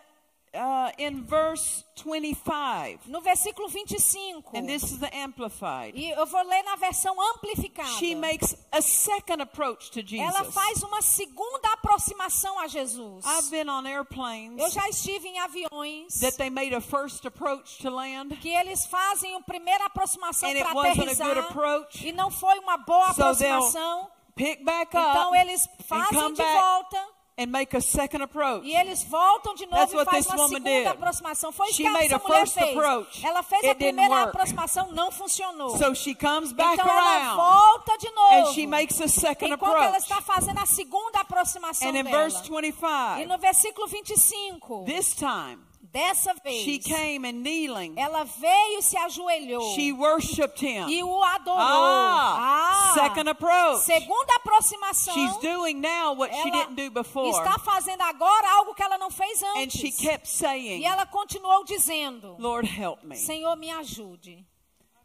uh, in verse 25, no versículo 25. and this is the Amplified, E eu vou ler na versão amplificada. she makes a second approach to Ela Jesus. faz uma segunda aproximação a Jesus. I've been on airplanes Eu já estive em aviões that they made a first approach to land, que eles fazem a primeira aproximação para a aterrissar good approach. e não foi uma boa So aproximação. pick back Então up eles and fazem de back volta and make a second approach. e eles voltam de That's novo e what faz this uma segunda did. aproximação. Foi isso que essa mulher fez. approach. Ela fez It a primeira work. aproximação, não funcionou. So she comes back então ela volta de novo. and she makes a second enquanto ela approach. está fazendo a segunda aproximação And in dela. verse E 25, no versículo 25, this time dessa vez, she came and kneeling, ela veio e se ajoelhou she worshiped him. e o adorou. Ah, Ah, second approach. segunda aproximação. She's doing now what she ela didn't do before. está fazendo agora algo que ela não fez And antes. she kept saying, E ela continuou dizendo: Lord, help me. Senhor, me ajude.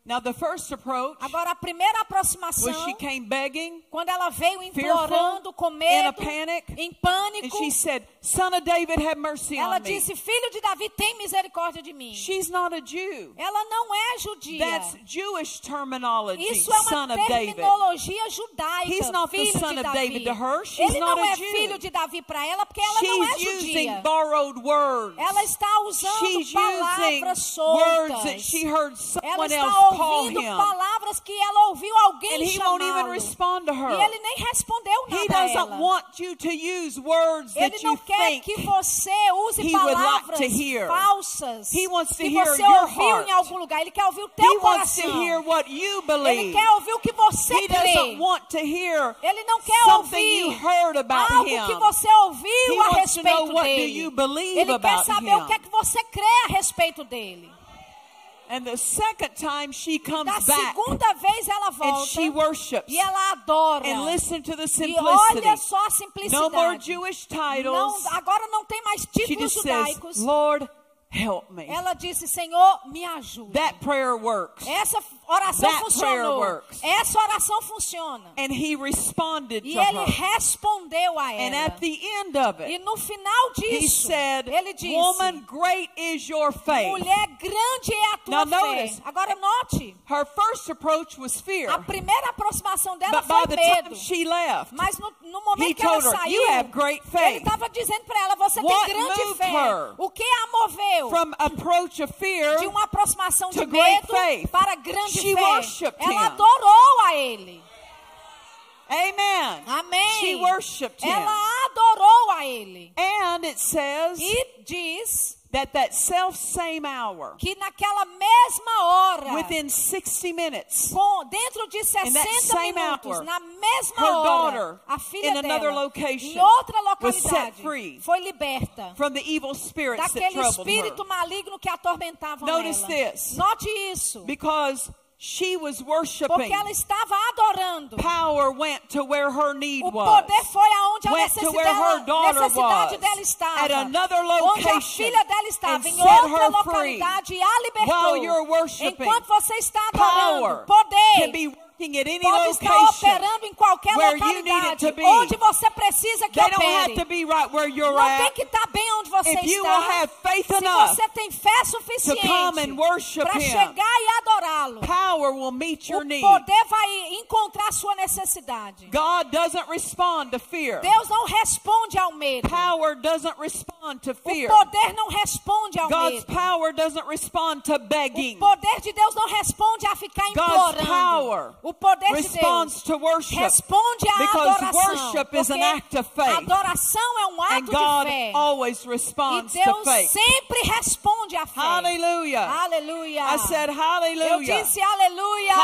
Now, the first approach Agora, a primeira aproximação, she came begging quando ela veio implorando, com in a medo, panic, em and pânico, she said, Son of David, have mercy ela on me. disse: Filho de Davi, tem misericórdia de mim. She's not a Jew. Ela não é judia. That's Jewish terminology, Isso é uma terminologia judaica. He's not the filho son de of. David to her. She's Ele not não a é Jew. filho de Davi para ela, porque ela não é She's judia. using borrowed words. Ela está usando She's using palavras words that soltas. she heard Ela someone está else ouvindo palavras que ela ouviu alguém he chamá-lo. E ele nem respondeu He nada a ela. Ele não quer que você use he like palavras hear. falsas He wants to que hear você ouviu em algum lugar. Ele quer ouvir o He teu wants to coração. hear what you Ele quer ouvir o que você He crê. Ele não quer ouvir algo him. que você ouviu He a respeito dele. Ele quer saber him. o que é que você crê a respeito dele. And the second time she comes Da back segunda vez ela and volta she worships e ela adora. and listen to the E simplicity. olha só a No more simplicidade. Jewish Não, titles. agora não tem mais She títulos says, judaicos. Lord, help me. Ela disse, Senhor, me ajuda. That prayer works. Essa oração That funcionou. works. Essa oração funciona. And he responded E to ele her. respondeu a And ela. at the end of E it, no final he disso, said, ele disse, Woman, great is your faith. mulher, grande é a tua Now fé. notice. Agora note, Her first approach was fear. a primeira aproximação dela But foi by the medo. time she left, Mas no, no momento He que ela her, saiu, "You have great ele faith." estava dizendo para ela, você What tem grande moved fé. her O que a moveu from approach of fear, de uma aproximação de to great medo faith. para grande She fé? worshipped Ela him. adorou a ele. amen. Amém. She worshipped him. Ela adorou a ele. And it says E diz that that self same hour, que naquela mesma hora, within 60 minutes, com, dentro de that 60 same minutos, hour, na mesma her hora, daughter, a filha in another dela, location, em outra was set localidade, free foi liberta from the evil spirits that daquele troubled espírito her. maligno que atormentava Notice ela. this. Note isso. Because she was Porque worshiping, ela estava adorando. power went to where her need O was. poder foi aonde a Went to necessidade, where her dela, daughter necessidade was, dela estava. at another onde a location, filha dela estava, em outra localidade, e a libertou. While you're worshiping, Enquanto você está Power adorando, poder at any pode estar operando em qualquer localidade, onde você precisa que They opere. right Não tem que estar bem onde você If está. Se você tem fé suficiente para chegar e adorá-lo, Power will meet your o poder vai encontrar sua necessidade. God doesn't respond to fear. Deus não responde ao medo. Power doesn't respond to O fear. poder não responde ao God's medo. power doesn't respond to begging. O poder de Deus não responde a ficar God's implorando. power O poder de Deus to worship. responde à adoração. worship is an porque act of faith. adoração é um And ato God de fé. always E Deus faith. sempre responde à fé. Aleluia. I said Eu disse aleluia.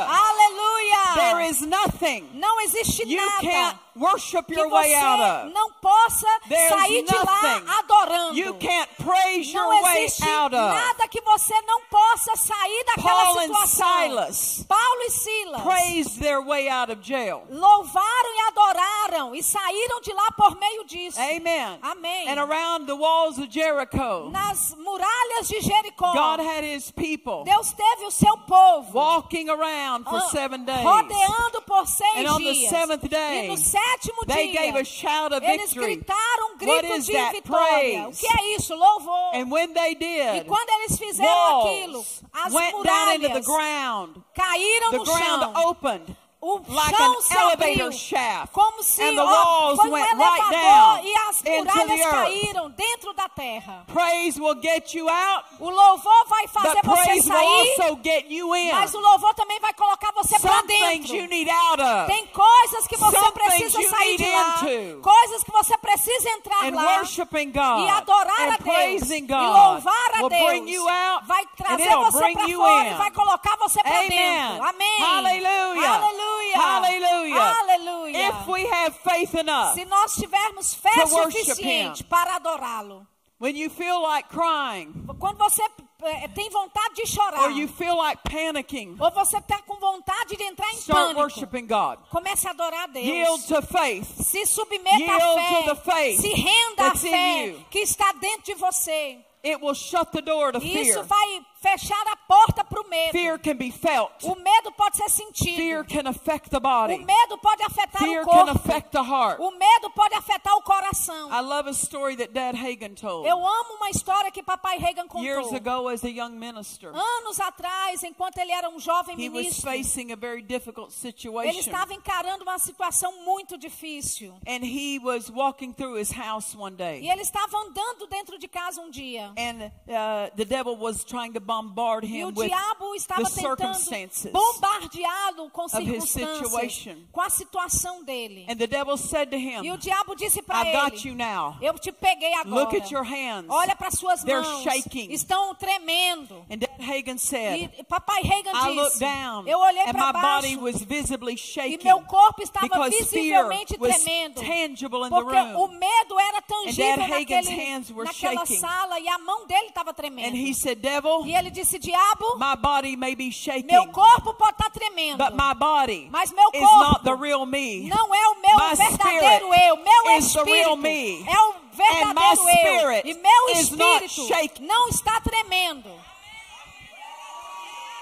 Aleluia. There is nothing não existe you nada can't worship your way out of. não possa There's sair de lá adorando. You can't praise your não way existe out of. nada que você não possa sair daquela Paul situação. Silas Paulo e Silas praised their way out of jail. louvaram e adoraram e saíram de lá por meio disso. Amen. Amém. And around the walls of Jericho, Nas muralhas de Jericó, God had his people Deus teve o seu povo walking around for ah, seven days. rodeando por seis And on the dias. seventh day, e no sétimo They dia, gave a shout of eles victory. gritaram um What grito is de that? vitória. Praise. O que é isso? Louvor. And when they E did, quando eles fizeram aquilo, as went down into the muralhas ground. caíram The no ground chão. opened O like chão an se elevator abriu, shaft. como se And the walls foi um went right down e as into muralhas caíram dentro da terra. Praise will get you out, O louvor vai fazer but você praise will sair, also get you in. mas o louvor também vai colocar você para things you dentro. need out of. Tem coisas que você Some precisa sair de lá, into. coisas que você precisa entrar And lá God e adorar a Deus praising e God louvar a will Deus. bring you out vai trazer você para fora in. e vai colocar você para Amen. dentro. Amém. Hallelujah. Aleluia. Hallelujah. Aleluia. If we have faith enough, Se nós tivermos fé suficiente para adorá-lo. when you feel like crying Quando você eh, tem vontade de chorar, or you feel like panicking, ou você está com vontade de entrar em start pânico, worshiping God. comece a adorar a Deus. Yield to faith. Se submeta Yield à to the fé. faith Se renda à fé que está dentro de você. It will shut the door to isso fear. vai fechar a porta para o medo. Fear can be felt. O medo pode ser Fear sentido. can affect the O body. medo pode afetar Fear o can corpo. affect the heart. O medo pode afetar o coração. I love a story that Dad Hagen told. Eu amo uma história que papai Years contou. ago, as a young minister, Anos atrás, enquanto ele era um jovem he was ministro, facing a very difficult ele situation. estava encarando uma situação muito difícil. And he was walking through his house one E day. ele estava andando dentro de casa um dia. And uh, the devil was trying to bombard E o him with diabo estava tentando circumstances bombardeá-lo com circunstâncias, situation. com a situação dele. And the devil said to E o him, diabo disse para ele: now. Eu te peguei agora. Look at your hands. Olha para suas They're mãos. shaking. Estão tremendo. Hagen said, E papai Reagan looked disse: down Eu olhei para baixo was visibly e shaking meu corpo estava visivelmente tremendo. Porque o medo era tangível naquele, naquela shaking. sala e a mão dele estava And tremendo. he said, Devil, E ele disse: Diabo, my body may be shaking, meu corpo pode estar tremendo, but my body mas meu is not the corpo real me. não é o meu My verdadeiro eu, meu is the real espírito me. é o And my verdadeiro eu. E meu is not espírito não está tremendo.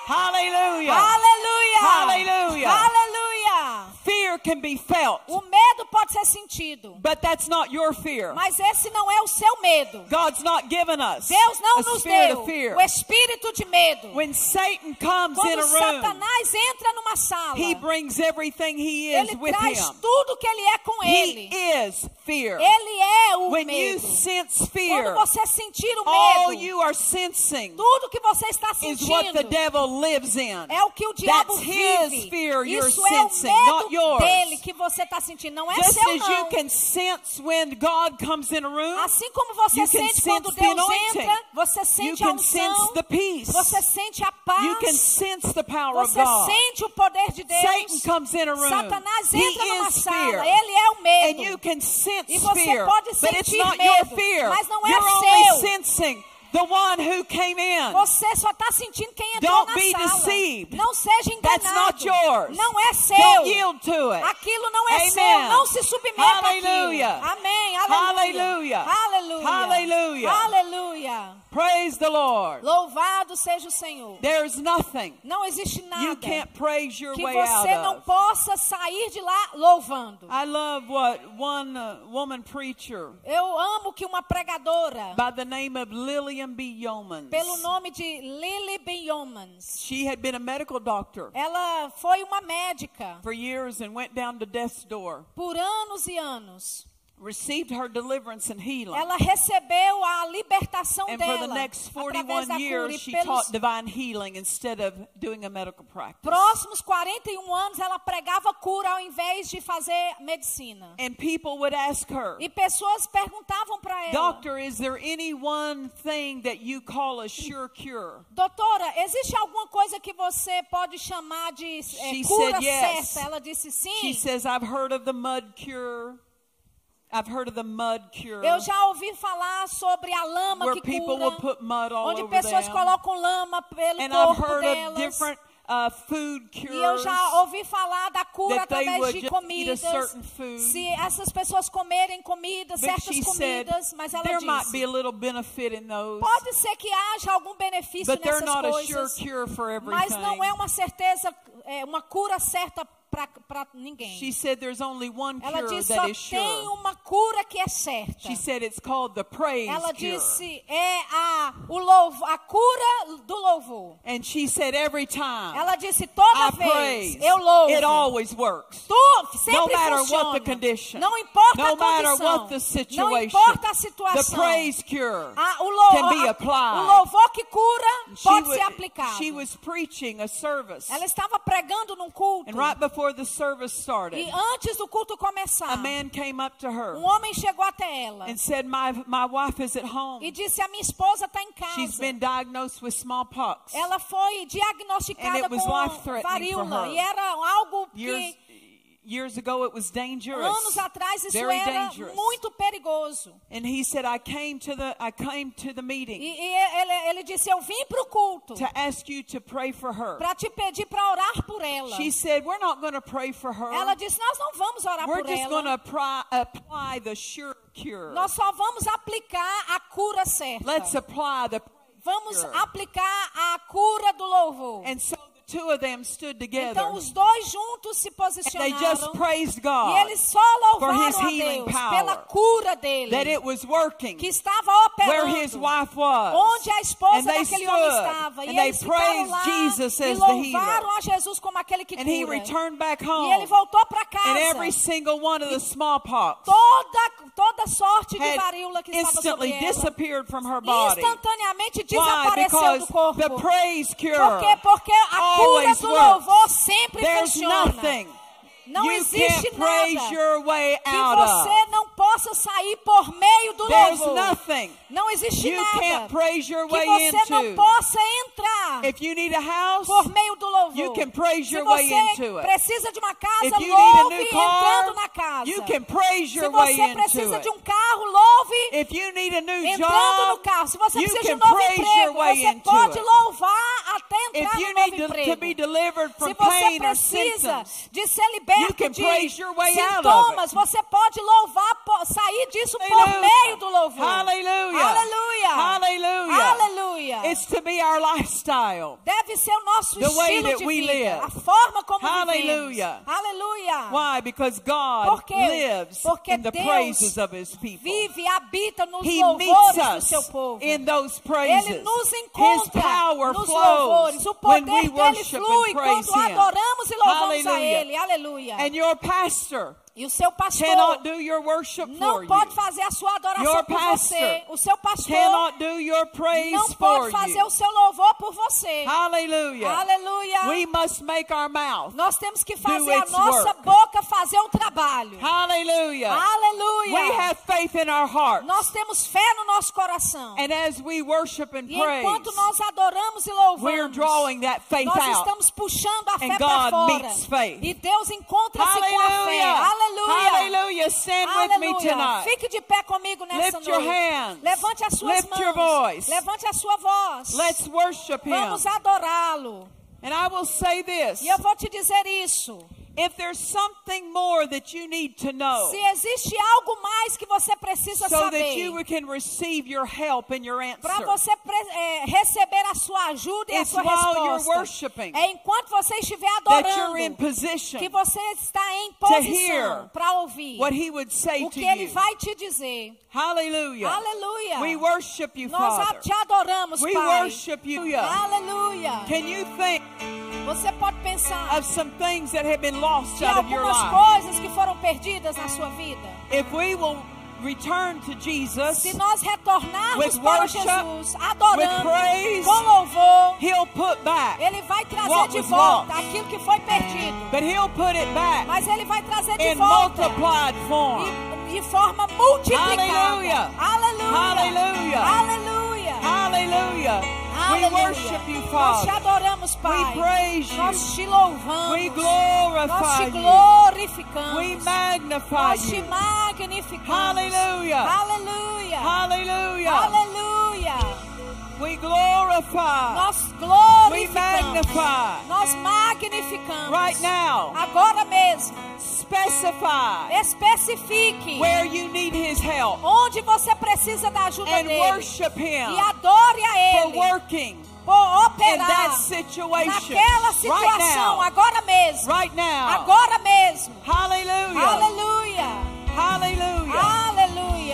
Hallelujah. Aleluia! Hallelujah. Aleluia! Fear can be felt, O medo pode ser sentido, but that's not your fear. mas esse não é o seu medo. God's not given us Deus não a nos deu o espírito de medo. When Satan comes in Quando a room, Satanás entra numa sala, he brings everything he is ele with traz him. tudo que ele é com He ele. is fear. Ele é o When you medo. sense fear, Quando você sentir o all medo, you are sensing tudo que você está is what the sentindo devil lives in. é o que o diabo That's his vive. fear you're Isso é o sensing, medo yours. dele que você está sentindo, não é Just seu as you não. can sense when God comes in a room, Assim como você you can sente quando sense the Deus entra, você you sente a unção, the peace. você sente a paz, You can sense the power of você God. sente o poder de Deus. Satan comes in a room. Satanás He entra numa is sala, fear. ele é o And medo. you can sense E você fear, pode but it's sentir medo, fear. mas não é You're seu. only sensing the one who came in. Você só está sentindo quem entrou Don't na be sala. deceived. Não seja That's enganado. not yours. Não é seu. Don't yield to it. Aquilo não é Amen. seu. Não se submeta Hallelujah. àquilo. Amém. Aleluia. Hallelujah. Aleluia. Hallelujah. Aleluia. Praise the Lord. Louvado seja o Senhor. There's nothing Não existe nada you can't praise your que way out você não of. possa sair de lá louvando. I love what one uh, woman preacher Eu amo que uma pregadora, by the name of Lillian B. Yeomans, pelo nome de Lily B. Yeomans, she had been a medical doctor ela foi uma médica for years and went down to death's door, por anos e anos. Received her deliverance and healing. Ela recebeu a libertação And for the dela next através 41 da cura years, e she pelos taught divine healing instead of doing a medical practice. próximos 41 anos ela pregava cura ao invés de fazer medicina. And people would ask her, E pessoas perguntavam para ela: Doctor, is there any one thing that you call a sure cure? Doutora, existe alguma coisa que você pode chamar de eh, cura said yes. certa? Ela disse sim. She says, I've heard of the mud cure. I've heard of the mud cure. Eu já ouvi falar sobre a lama Where que people cura, will put mud all onde over pessoas them. colocam lama pelo And I've corpo heard of delas. different uh, food E eu cures. já ouvi falar da cura através de comidas. Se essas pessoas comerem comida, But certas she said comidas, mas ela there might disse, be a little benefit in those, pode ser que haja algum benefício but nessas sure coisas, for mas não é uma certeza, é, uma cura certa para ninguém. She said there's only one Ela cure disse, that só is tem sure. uma cura que é certa. She said it's called the praise Ela cure. disse, é a, o louvo, a cura do louvor. And she said every time Ela disse, toda I vez praise, eu louvo. it always works. Tu, sempre No matter funciona. what the condition. Não importa No a matter condição. what the Não situation. importa a The situação. praise cure Ah, o, lou- can be a- applied. o louvor que cura She pode wa- ser aplicado. She was preaching a service. Ela estava pregando num culto. And right before the service E started, antes do culto começar, a man came up to her um homem chegou até ela and said, My, my wife is at home. e disse: A minha esposa está em She's casa. been diagnosed with smallpox. Ela foi diagnosticada com varíola. E era algo que, years ago, it was dangerous. anos atrás, isso Very era dangerous. muito perigoso. And he said, I came to the, I came to the E, meeting e ele, ele disse: Eu vim para o culto to ask you to pray for her. para te pedir para orar por ela. She said, We're not going to pray for her. Ela disse: Nós não vamos orar We're por just going ela. to apply, apply the sure cure. Nós só vamos aplicar a cura certa. Let's apply the Vamos aplicar a cura do louvor. And so two of them stood together. Então os dois juntos se And they just posicionaram praised e God eles só louvaram a Deus power. pela cura that dele, it was working que estava where his operando. wife was. Onde a esposa And they daquele homem stood estava. E eles ficaram praised lá Jesus e louvaram a Jesus como aquele que And he returned back E home. ele voltou para And every casa. single one of the smallpox Toda, toda sorte de varíola que estava sobre instantly ela. disappeared from her body. Instantaneamente Why? desapareceu Because do corpo. the praise cure Por quê? Porque a cura always do works. louvor sempre There's funciona. nothing Não you existe nada your way que você não possa sair por meio do There's louvor. nothing Não existe you nada can't praise your que way você não into. possa entrar If you need a house, por meio do louvor. you can praise Se your way você into it. precisa de uma casa, if you need a louve new entrando na car, casa. you can praise Se your way você into precisa it. de um carro, louve If you need a new entrando no job, carro. Se você precisa de um novo emprego, way você into pode it. louvar até if entrar you no novo need to, emprego. be delivered from Se você pain or precisa symptoms, de ser liberto you can de praise your way out of sintomas, você pode louvar, sair disso por meio do louvor. Aleluia. Hallelujah. Aleluia. it's to be our lifestyle. Deve ser o nosso The estilo de vida, live. a forma como Hallelujah. vivemos. Aleluia. Why? Because God Por quê? lives Porque in the Deus praises of His people. Vive, habita nos He louvores do seu povo. in those praises. Ele nos His encontra power nos flows louvores. O when poder we dele worship flui and praise quando Him. adoramos e louvamos a Hallelujah. Ele. Aleluia. And your pastor E o seu pastor cannot do your worship for não you. pode fazer a sua adoração Your por você. O seu pastor Cannot do your praise não pode fazer you. o seu louvor por você. Aleluia. We must make our mouth. Nós temos que fazer a nossa work. boca fazer o trabalho. Hallelujah. Aleluia. We have faith in our hearts. Nós temos fé no nosso coração. And as we worship and E praise, enquanto nós adoramos e we're louvamos, drawing that faith nós out. estamos puxando a fé And para God fora. meets faith. E Deus encontra-se com a fé. Hallelujah. Aleluia. Hallelujah. Stand with me tonight. Fique de pé comigo nessa Lift your noite. hands. Levante as suas Lift your mãos. voice. Levante a sua voz. Let's worship Him. Vamos adorá-lo. And I will say this. E eu vou te dizer isso. If there's something more that you need to know Se existe algo mais que você precisa so that saber you can receive your help and your para você é, receber a sua ajuda e a It's sua while you're resposta, worshiping é enquanto você estiver that you're in adorando position que você está em posição para ouvir what He would say o to que Ele you. vai te dizer. Hallelujah. Aleluia. We worship you, Nós a- Father. te adoramos, We Pai. worship you. Aleluia. Can you think Você pode pensar of some things that have been lost de out of your algumas life? coisas que foram perdidas na sua vida. If we will return to Jesus, Se nós retornarmos para worship, Jesus, with adorando, praise, com louvor, He'll put back, Ele vai trazer de volta lost. aquilo que foi perdido. but He'll put it back Mas Ele vai trazer de in volta multiplied form. e, de forma multiplicada. Hallelujah. Aleluia. Hallelujah. Aleluia. Hallelujah. We Aleluia. worship you, Nós te Father. adoramos, Pai. We praise you. Nós te louvamos. We Nós glorify te you. glorificamos. We magnify Nós te you. magnificamos. Hallelujah. Aleluia. Hallelujah. Aleluia. We glorify. Nós We glorificamos. magnify. Nós magnificamos. Right now, Agora mesmo. specify Especifique where you need His help onde você precisa da ajuda and dele. worship E Him adore a for ele. working Por in operar that situation naquela right situação. now. Agora mesmo. Right now. Agora mesmo. Hallelujah. Aleluia. Hallelujah. Aleluia.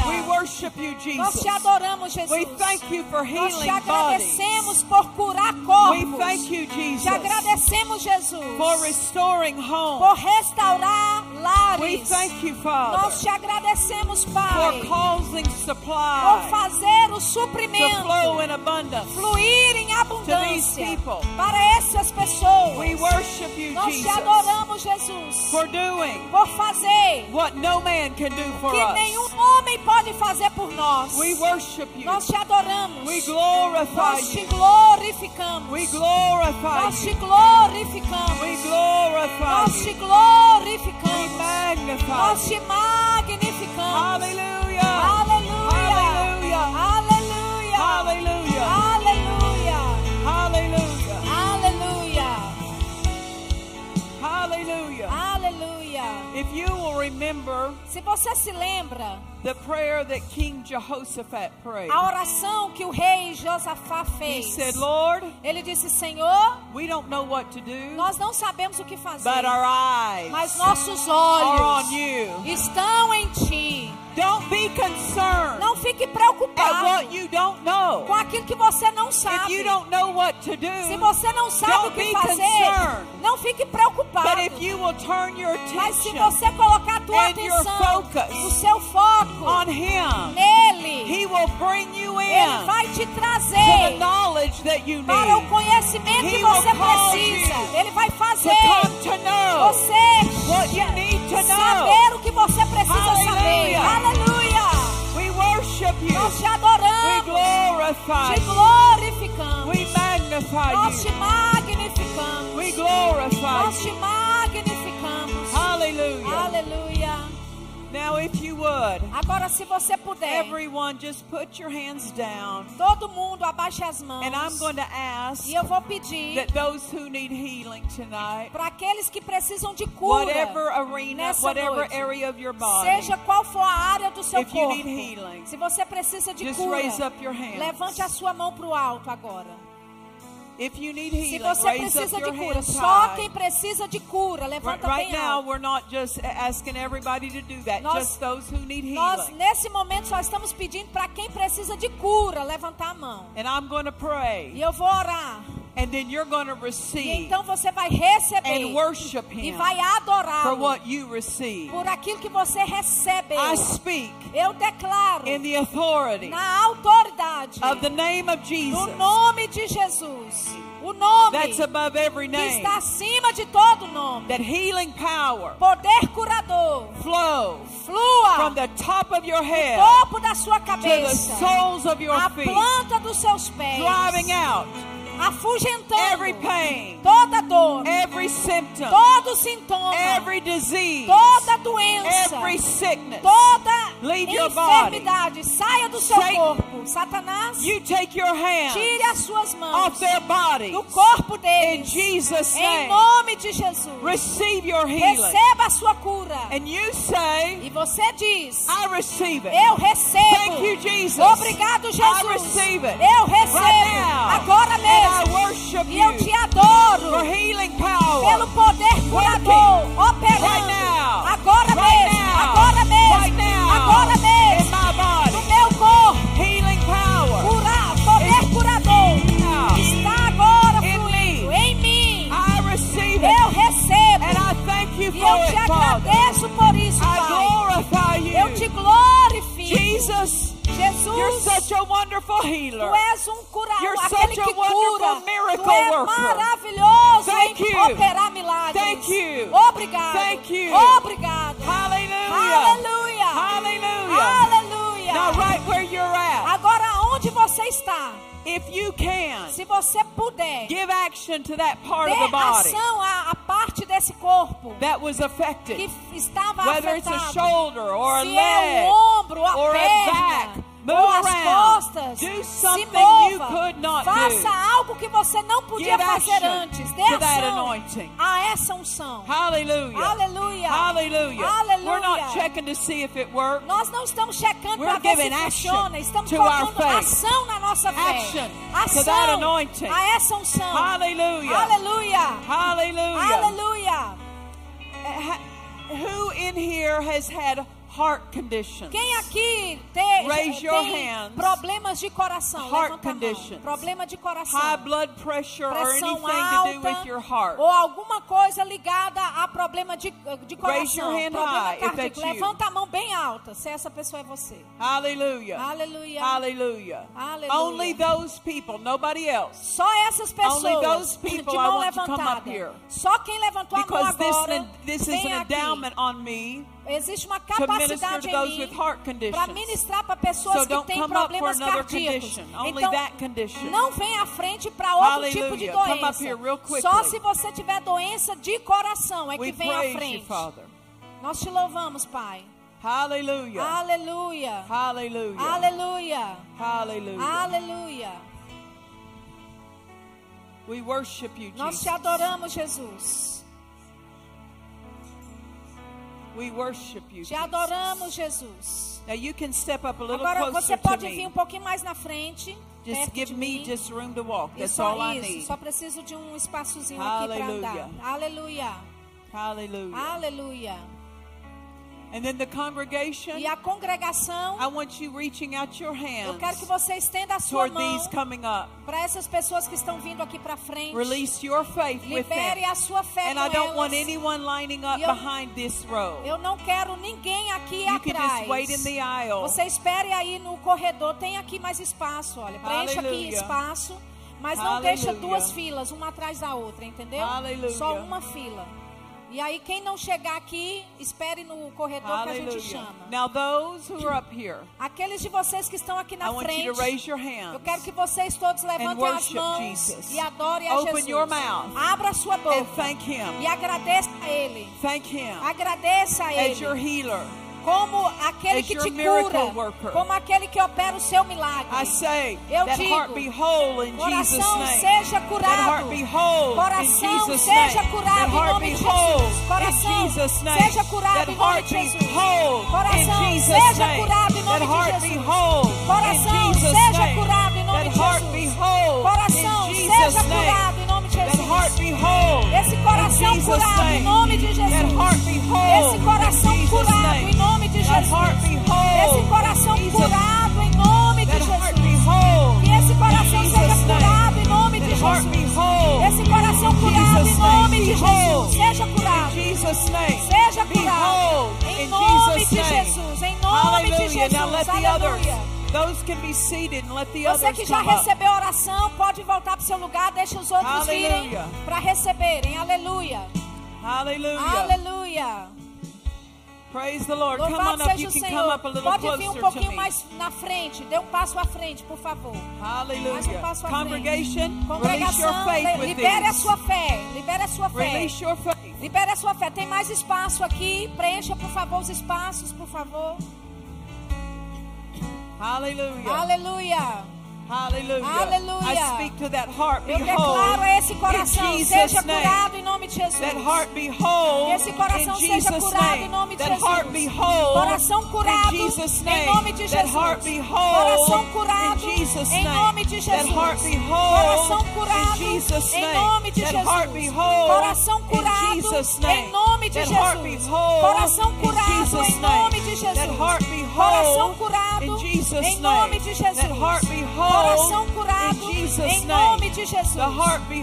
We worship you, Nós Jesus. te adoramos, Jesus. We thank you for Nós te agradecemos por curar We corpos. thank you, Te Jesus, agradecemos, Jesus, for restoring homes. por restaurar lares. We thank you, Nós te agradecemos, Pai, for causing por fazer o to suprimento flow in abundance. fluir em abundância para essas pessoas. We worship you, Nós te adoramos, Jesus, for doing por fazer what no man can do for que us. nenhum homem pode fazer por nós. We worship you. Nós te adoramos. We glorify Nós te glorificamos. We glorify Nós te glorificamos. We glorify Nós te glorificamos. magnify Nós te magnificamos. Aleluia. Aleluia. Aleluia. Aleluia. If you will remember Se você se lembra the prayer that King Jehoshaphat prayed, a oração que o rei Josafá he fez, said, Lord, ele disse: Senhor, we don't know what to do, nós não sabemos o que fazer, but our eyes mas nossos are on olhos you. estão em ti. Don't be concerned Não fique preocupado what you don't know. com aquilo que você não If sabe. you don't know what to Se do, você não sabe Don't o que be fazer, concerned. não fique preocupado. but if you will turn your Mas se attention você colocar tua and your atenção, focus o seu foco on Him, nele, He will bring you ele in vai te to the trazer knowledge that you para o conhecimento que He você will cause precisa. Ele vai to fazer to know você what you need to know. saber o que você precisa saber. Hallelujah. Aleluia! Worship you. Nós te adoramos, te glorificamos, We magnify nós te magnificamos, We glorify nós te magnificamos. Hallelujah. Aleluia. Now, if you would, Agora, se você puder, everyone just put your hands down. todo mundo abaixe as mãos. And I'm going to ask E eu vou pedir that those who need healing tonight, para aqueles que precisam de cura, whatever arena, whatever noite, area of your body, seja qual for a área do seu If you corpo, need healing, se você precisa de just cura, raise up your hands. levante a sua mão para o alto agora. If you need Se você precisa de cura, só quem precisa de cura, levanta right bem alto. Nós- Nós, nesse momento, só estamos pedindo para quem precisa de cura, levantar a mão. And I'm going to E pray, eu vou orar. And then you're going to E receive então você vai receber and worship e Him vai for adorá-lo what you receive. por aquilo que você recebeu. I speak Eu declaro in the authority na autoridade of the name of no Jesus nome de Jesus. O nome that's above every que name. está acima de todo nome. That healing power Poder curador flow flua from the top of your do head topo da sua to the cabeça, soles of your a feet, planta dos seus pés, driving out afugentando every pain, toda dor, every symptom, todo sintoma, every disease, toda doença, every sickness. toda Leave your enfermidade. Saia do seu corpo. Satanás, You take your hand tire as suas mãos off their bodies do corpo in deles. Jesus' Em name. nome de Jesus. Receive your healing. Receba a sua cura. And you say, E você diz: I receive it. Eu recebo. Thank you, Jesus. Obrigado, I Jesus. receive it. Eu recebo. Right now. Agora And I mesmo. worship E eu te adoro. for healing power. Pelo poder curador. Operando. Right now. Agora Right mesmo. now. Agora mesmo. Agora mesmo. No meu corpo. Curar. Poder curador. Está agora fluindo. Em mim. Eu recebo. And I thank you E for eu te agradeço por isso, Pai. Jesus, you're such a wonderful healer. Tu és um curador, You're aquele such a que cura. wonderful Tu miracle é worker. maravilhoso Thank em you. operar milagres. Thank you. Obrigado. Thank you. Obrigado. Hallelujah. Aleluia. Hallelujah. Aleluia. Now, right where you're at, Agora onde você está? if you can, Se você puder, give action to that part dê of the body ação à, à parte desse corpo that was que affected, f- estava whether it's a afetado. shoulder or a Se é leg o ombro, a or a perna, back. Move ou as around. costas, Do se something mova. you could not Faça algo que você não podia fazer antes. Dê ação anointing. a essa unção. Hallelujah. Aleluia. Aleluia. We're not checking to see if it works. Nós não estamos checando We're para ver se giving action funciona. Estamos colocando ação na nossa fé. Action to ação that anointing. a essa unção. Hallelujah. Aleluia. Hallelujah. Aleluia. Ha- Who in here has had heart conditions? Quem aqui tem, Raise your tem hands. problemas de coração? Heart Levanta conditions. Problema de coração. High blood pressure or pressão anything to do alta with your heart? ou alguma coisa ligada a problema de, de coração. Raise your hand high cardíaco. you. Levanta a mão bem alta, se essa pessoa é você. Aleluia. Hallelujah. Aleluia. Only those people, nobody else. Só essas pessoas Only those de people I mão want to come up here. Só quem levantou a mão Because this, agora, this is an endowment on me Existe uma capacidade em mim para ministrar para pessoas So que têm problemas cardíacos. Então, não vem à frente para outro Hallelujah. tipo de doença. Só se você tiver doença de coração é We que vem à you, frente. Father. Nós te louvamos, Pai. Aleluia. Aleluia. Aleluia. We worship you, Nós te adoramos, Jesus. We worship you. Te adoramos, Jesus. Now you can step up a little Agora closer você to pode vir me. um pouquinho mais na frente. Just perto give de me mim. just room to walk. E That's só all I isso, need. só preciso de um espaçozinho aqui para Aleluia. andar. Aleluia. Hallelujah. Aleluia. And then the congregation, E a congregação, I want you reaching out your eu hands quero que você estenda a sua mão these coming up. para essas pessoas que estão vindo aqui para frente. Release your faith Libere a sua fé And com I don't want elas. anyone lining up eu- behind this row. Eu não quero ninguém aqui You can atrás. just wait in the aisle. Você espere aí no corredor, tem aqui mais espaço, olha. Preencha aqui espaço, mas não Aleluia. deixa duas filas, uma atrás da outra, entendeu? Aleluia. Só uma fila. E aí quem não chegar aqui, espere no corredor que a gente chama. Now those who are up here, Aqueles de vocês que estão aqui na frente, eu quero que vocês todos levantem as mãos Jesus. e adorem a Open Jesus. your mouth Abra sua boca and thank Him. e agradeça a Ele. Thank Him Agradeça a as your Ele healer. Como aquele que te cura, como aquele que opera o seu milagre. Eu digo, Coração seja curado. Coração seja curado em nome de Jesus. Coração seja curado em nome de Jesus. Coração seja curado em nome de Jesus. Coração seja curado em nome de Jesus. Coração seja curado em nome de Jesus. Esse coração curado em nome de Jesus. Esse coração curado Jesus. Esse coração curado em nome de Jesus. Que esse coração seja curado em nome de Jesus. Esse coração curado em nome de Jesus. Seja curado. Seja curado. Em nome de. Jesus. Em nome de Hallelujah. Jesus. Aleluia. those can be seated and let the Você que já recebeu a oração, pode voltar para o seu lugar. Deixa os outros virem Aleluia. para receberem. Aleluia. Hallelujah. Aleluia. Praise the Lord. Come Louvado on up. You o can come Senhor. up a little Pode vir um pouquinho mais na frente. Dê um passo à frente, por favor. Mais um Hallelujah. passo à Congregation, frente. Congregação, libere a sua fé. Libere a sua fé. Release your faith. Libere a sua fé. Tem mais espaço aqui. Preencha, por favor, os espaços, por favor. Hallelujah. Aleluia. Hallelujah. Hallelujah. I speak to that heart. Eu Behold, declaro a esse coração, in seja curado em nome de Jesus. That heart be whole esse coração in seja curado em nome de that Jesus. Coração curado in Jesus' em nome de That Jesus. Coração curado in Jesus' em nome de That Jesus. Coração curado in Jesus' em nome de That Jesus. Coração in curado Jesus' name. em nome de That heart be Jesus. Coração in curado em nome de Jesus. Coração curado em nome de Jesus. Coração curado em nome de Jesus.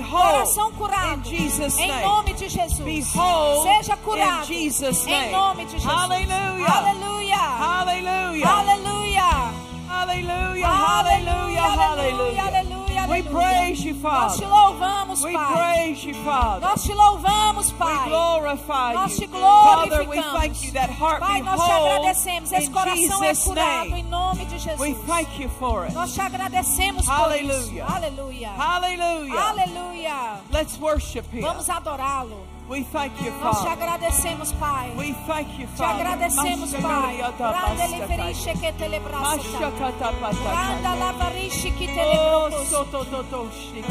Coração curado em nome de Jesus. Be whole Seja curado em nome de Jesus. Aleluia. Hallelujah. Aleluia. Hallelujah. Hallelujah. Hallelujah. Aleluia. We praise you, Nós te Father. louvamos, We Pai. praise you, Father. Nós te louvamos, We Pai. glorify Nós te you. Father, we glorificamos. thank you that heart Pai, nós te agradecemos. Esse coração é curado em nome de Jesus. We thank you for it. Nós te agradecemos por Hallelujah. isso. Aleluia. Hallelujah. Aleluia. Let's worship Him. Vamos adorá-lo. We thank you, Nós te agradecemos, Pai. We thank you, te agradecemos, Pai. Randa leverisce che te le Randa lavarisci che te le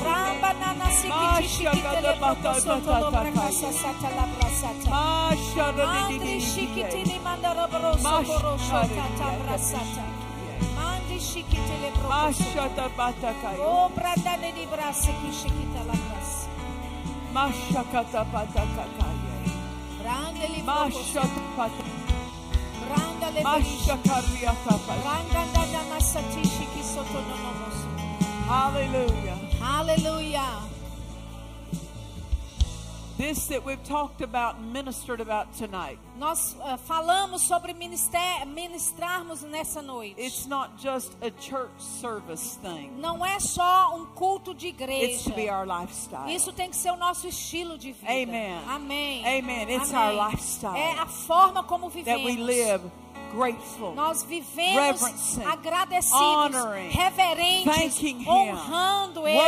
Ramba nana si che te le Sotto lo precassa sata la brassata. Mandrisci che te le manda robro sotto roscia tata brassata. Mandrisci che te le Oh, branda ne di brasse che te la. Ranganda. Hallelujah. Hallelujah. This that we've talked about and ministered about tonight. Nós ah, falamos sobre ministé- ministrarmos nessa noite. It's not just a church service thing. Não é só um culto de It's to be igreja. our lifestyle. Isso tem que ser o nosso estilo de vida. Amen. Amém. Amen. It's Amém. our lifestyle. É a forma como That vivemos. we live grateful. Nós vivemos agradecidos, honoring, reverentes, Him, honrando Ele,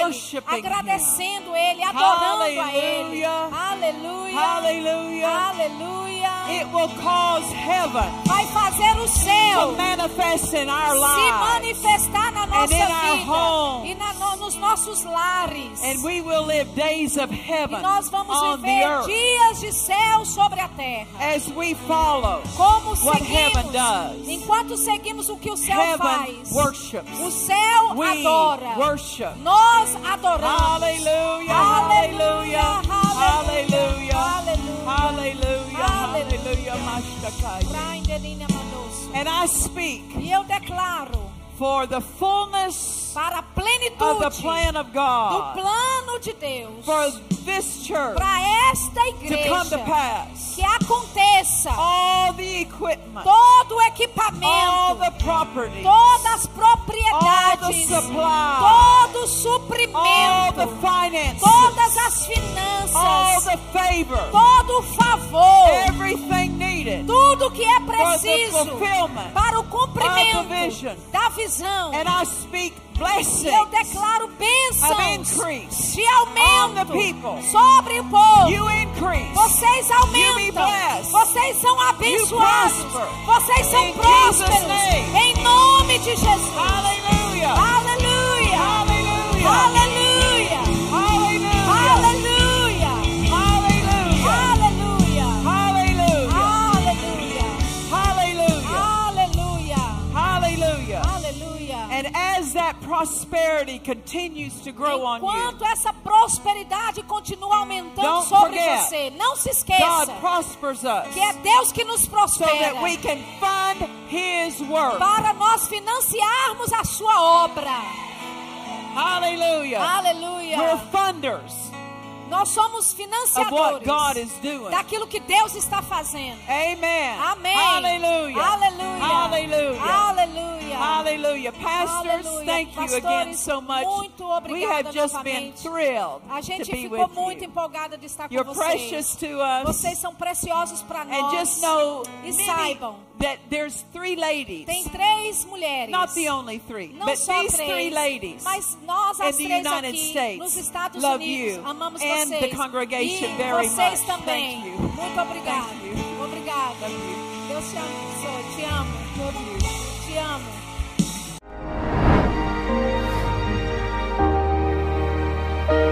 agradecendo Ele, adorando a Ele. Hallelujah. Aleluia. Hallelujah. Aleluia. It will cause heaven Vai fazer o to céu manifest in our se lives. manifestar na nossa in our vida homes. e na- no- nos nossos lares. And we will live days of E heaven nós vamos on the viver earth dias de céu sobre a terra. as we follow Como what heaven seguimos, does. enquanto seguimos o que o céu Heaven faz, worships. o céu We adora. worship. Nós adoramos. Hallelujah, Aleluia, hallelujah, aleluia, hallelujah, Aleluia. And I speak E eu declaro for the fullness para a of the plenitude plan of do God plano de Deus for this church para esta to come to igreja pass. que aconteça All the equipment, todo o all equipamento, the property, todas as all the propriedades, todo o all the suprimento, finances, todas as all finanças, the favor, todo o favor, everything needed tudo que é for the preciso fulfillment. para o of the cumprimento vision. da visão. E eu blessings declaro bênçãos increase. de aumento people. sobre o povo. You increase. Vocês aumentam. Vocês são abençoados. prosper. Vocês são In prósperos. Em nome de Jesus. Aleluia. Hallelujah. Aleluia. Prosperity continues to grow on you, Enquanto essa prosperidade continua aumentando Don't sobre forget, você, não se God esqueça prospers us que é Deus que nos so prospera that we can fund His work. para nós financiarmos a sua obra. Hallelujah. We're Aleluia. funders Nós somos financiadores daquilo que Deus está fazendo. Amen. Amém. Aleluia. Hallelujah. Aleluia. Hallelujah. Pastors, Aleluia. thank you Pastores, again so much. muito We obrigada have just been thrilled A to gente be ficou with muito you. empolgada de estar com You're vocês. precious to us. Vocês são preciosos para And nós. just know E saibam, that there's three ladies. tem três mulheres. Not the only three, não but these três, three ladies mas nós as in the United States nos Estados love Unidos you amamos and vocês. the congregation e very vocês much. também. Thank you. Muito you. Obrigada. Deus te abençoe. Te amo. Te amo.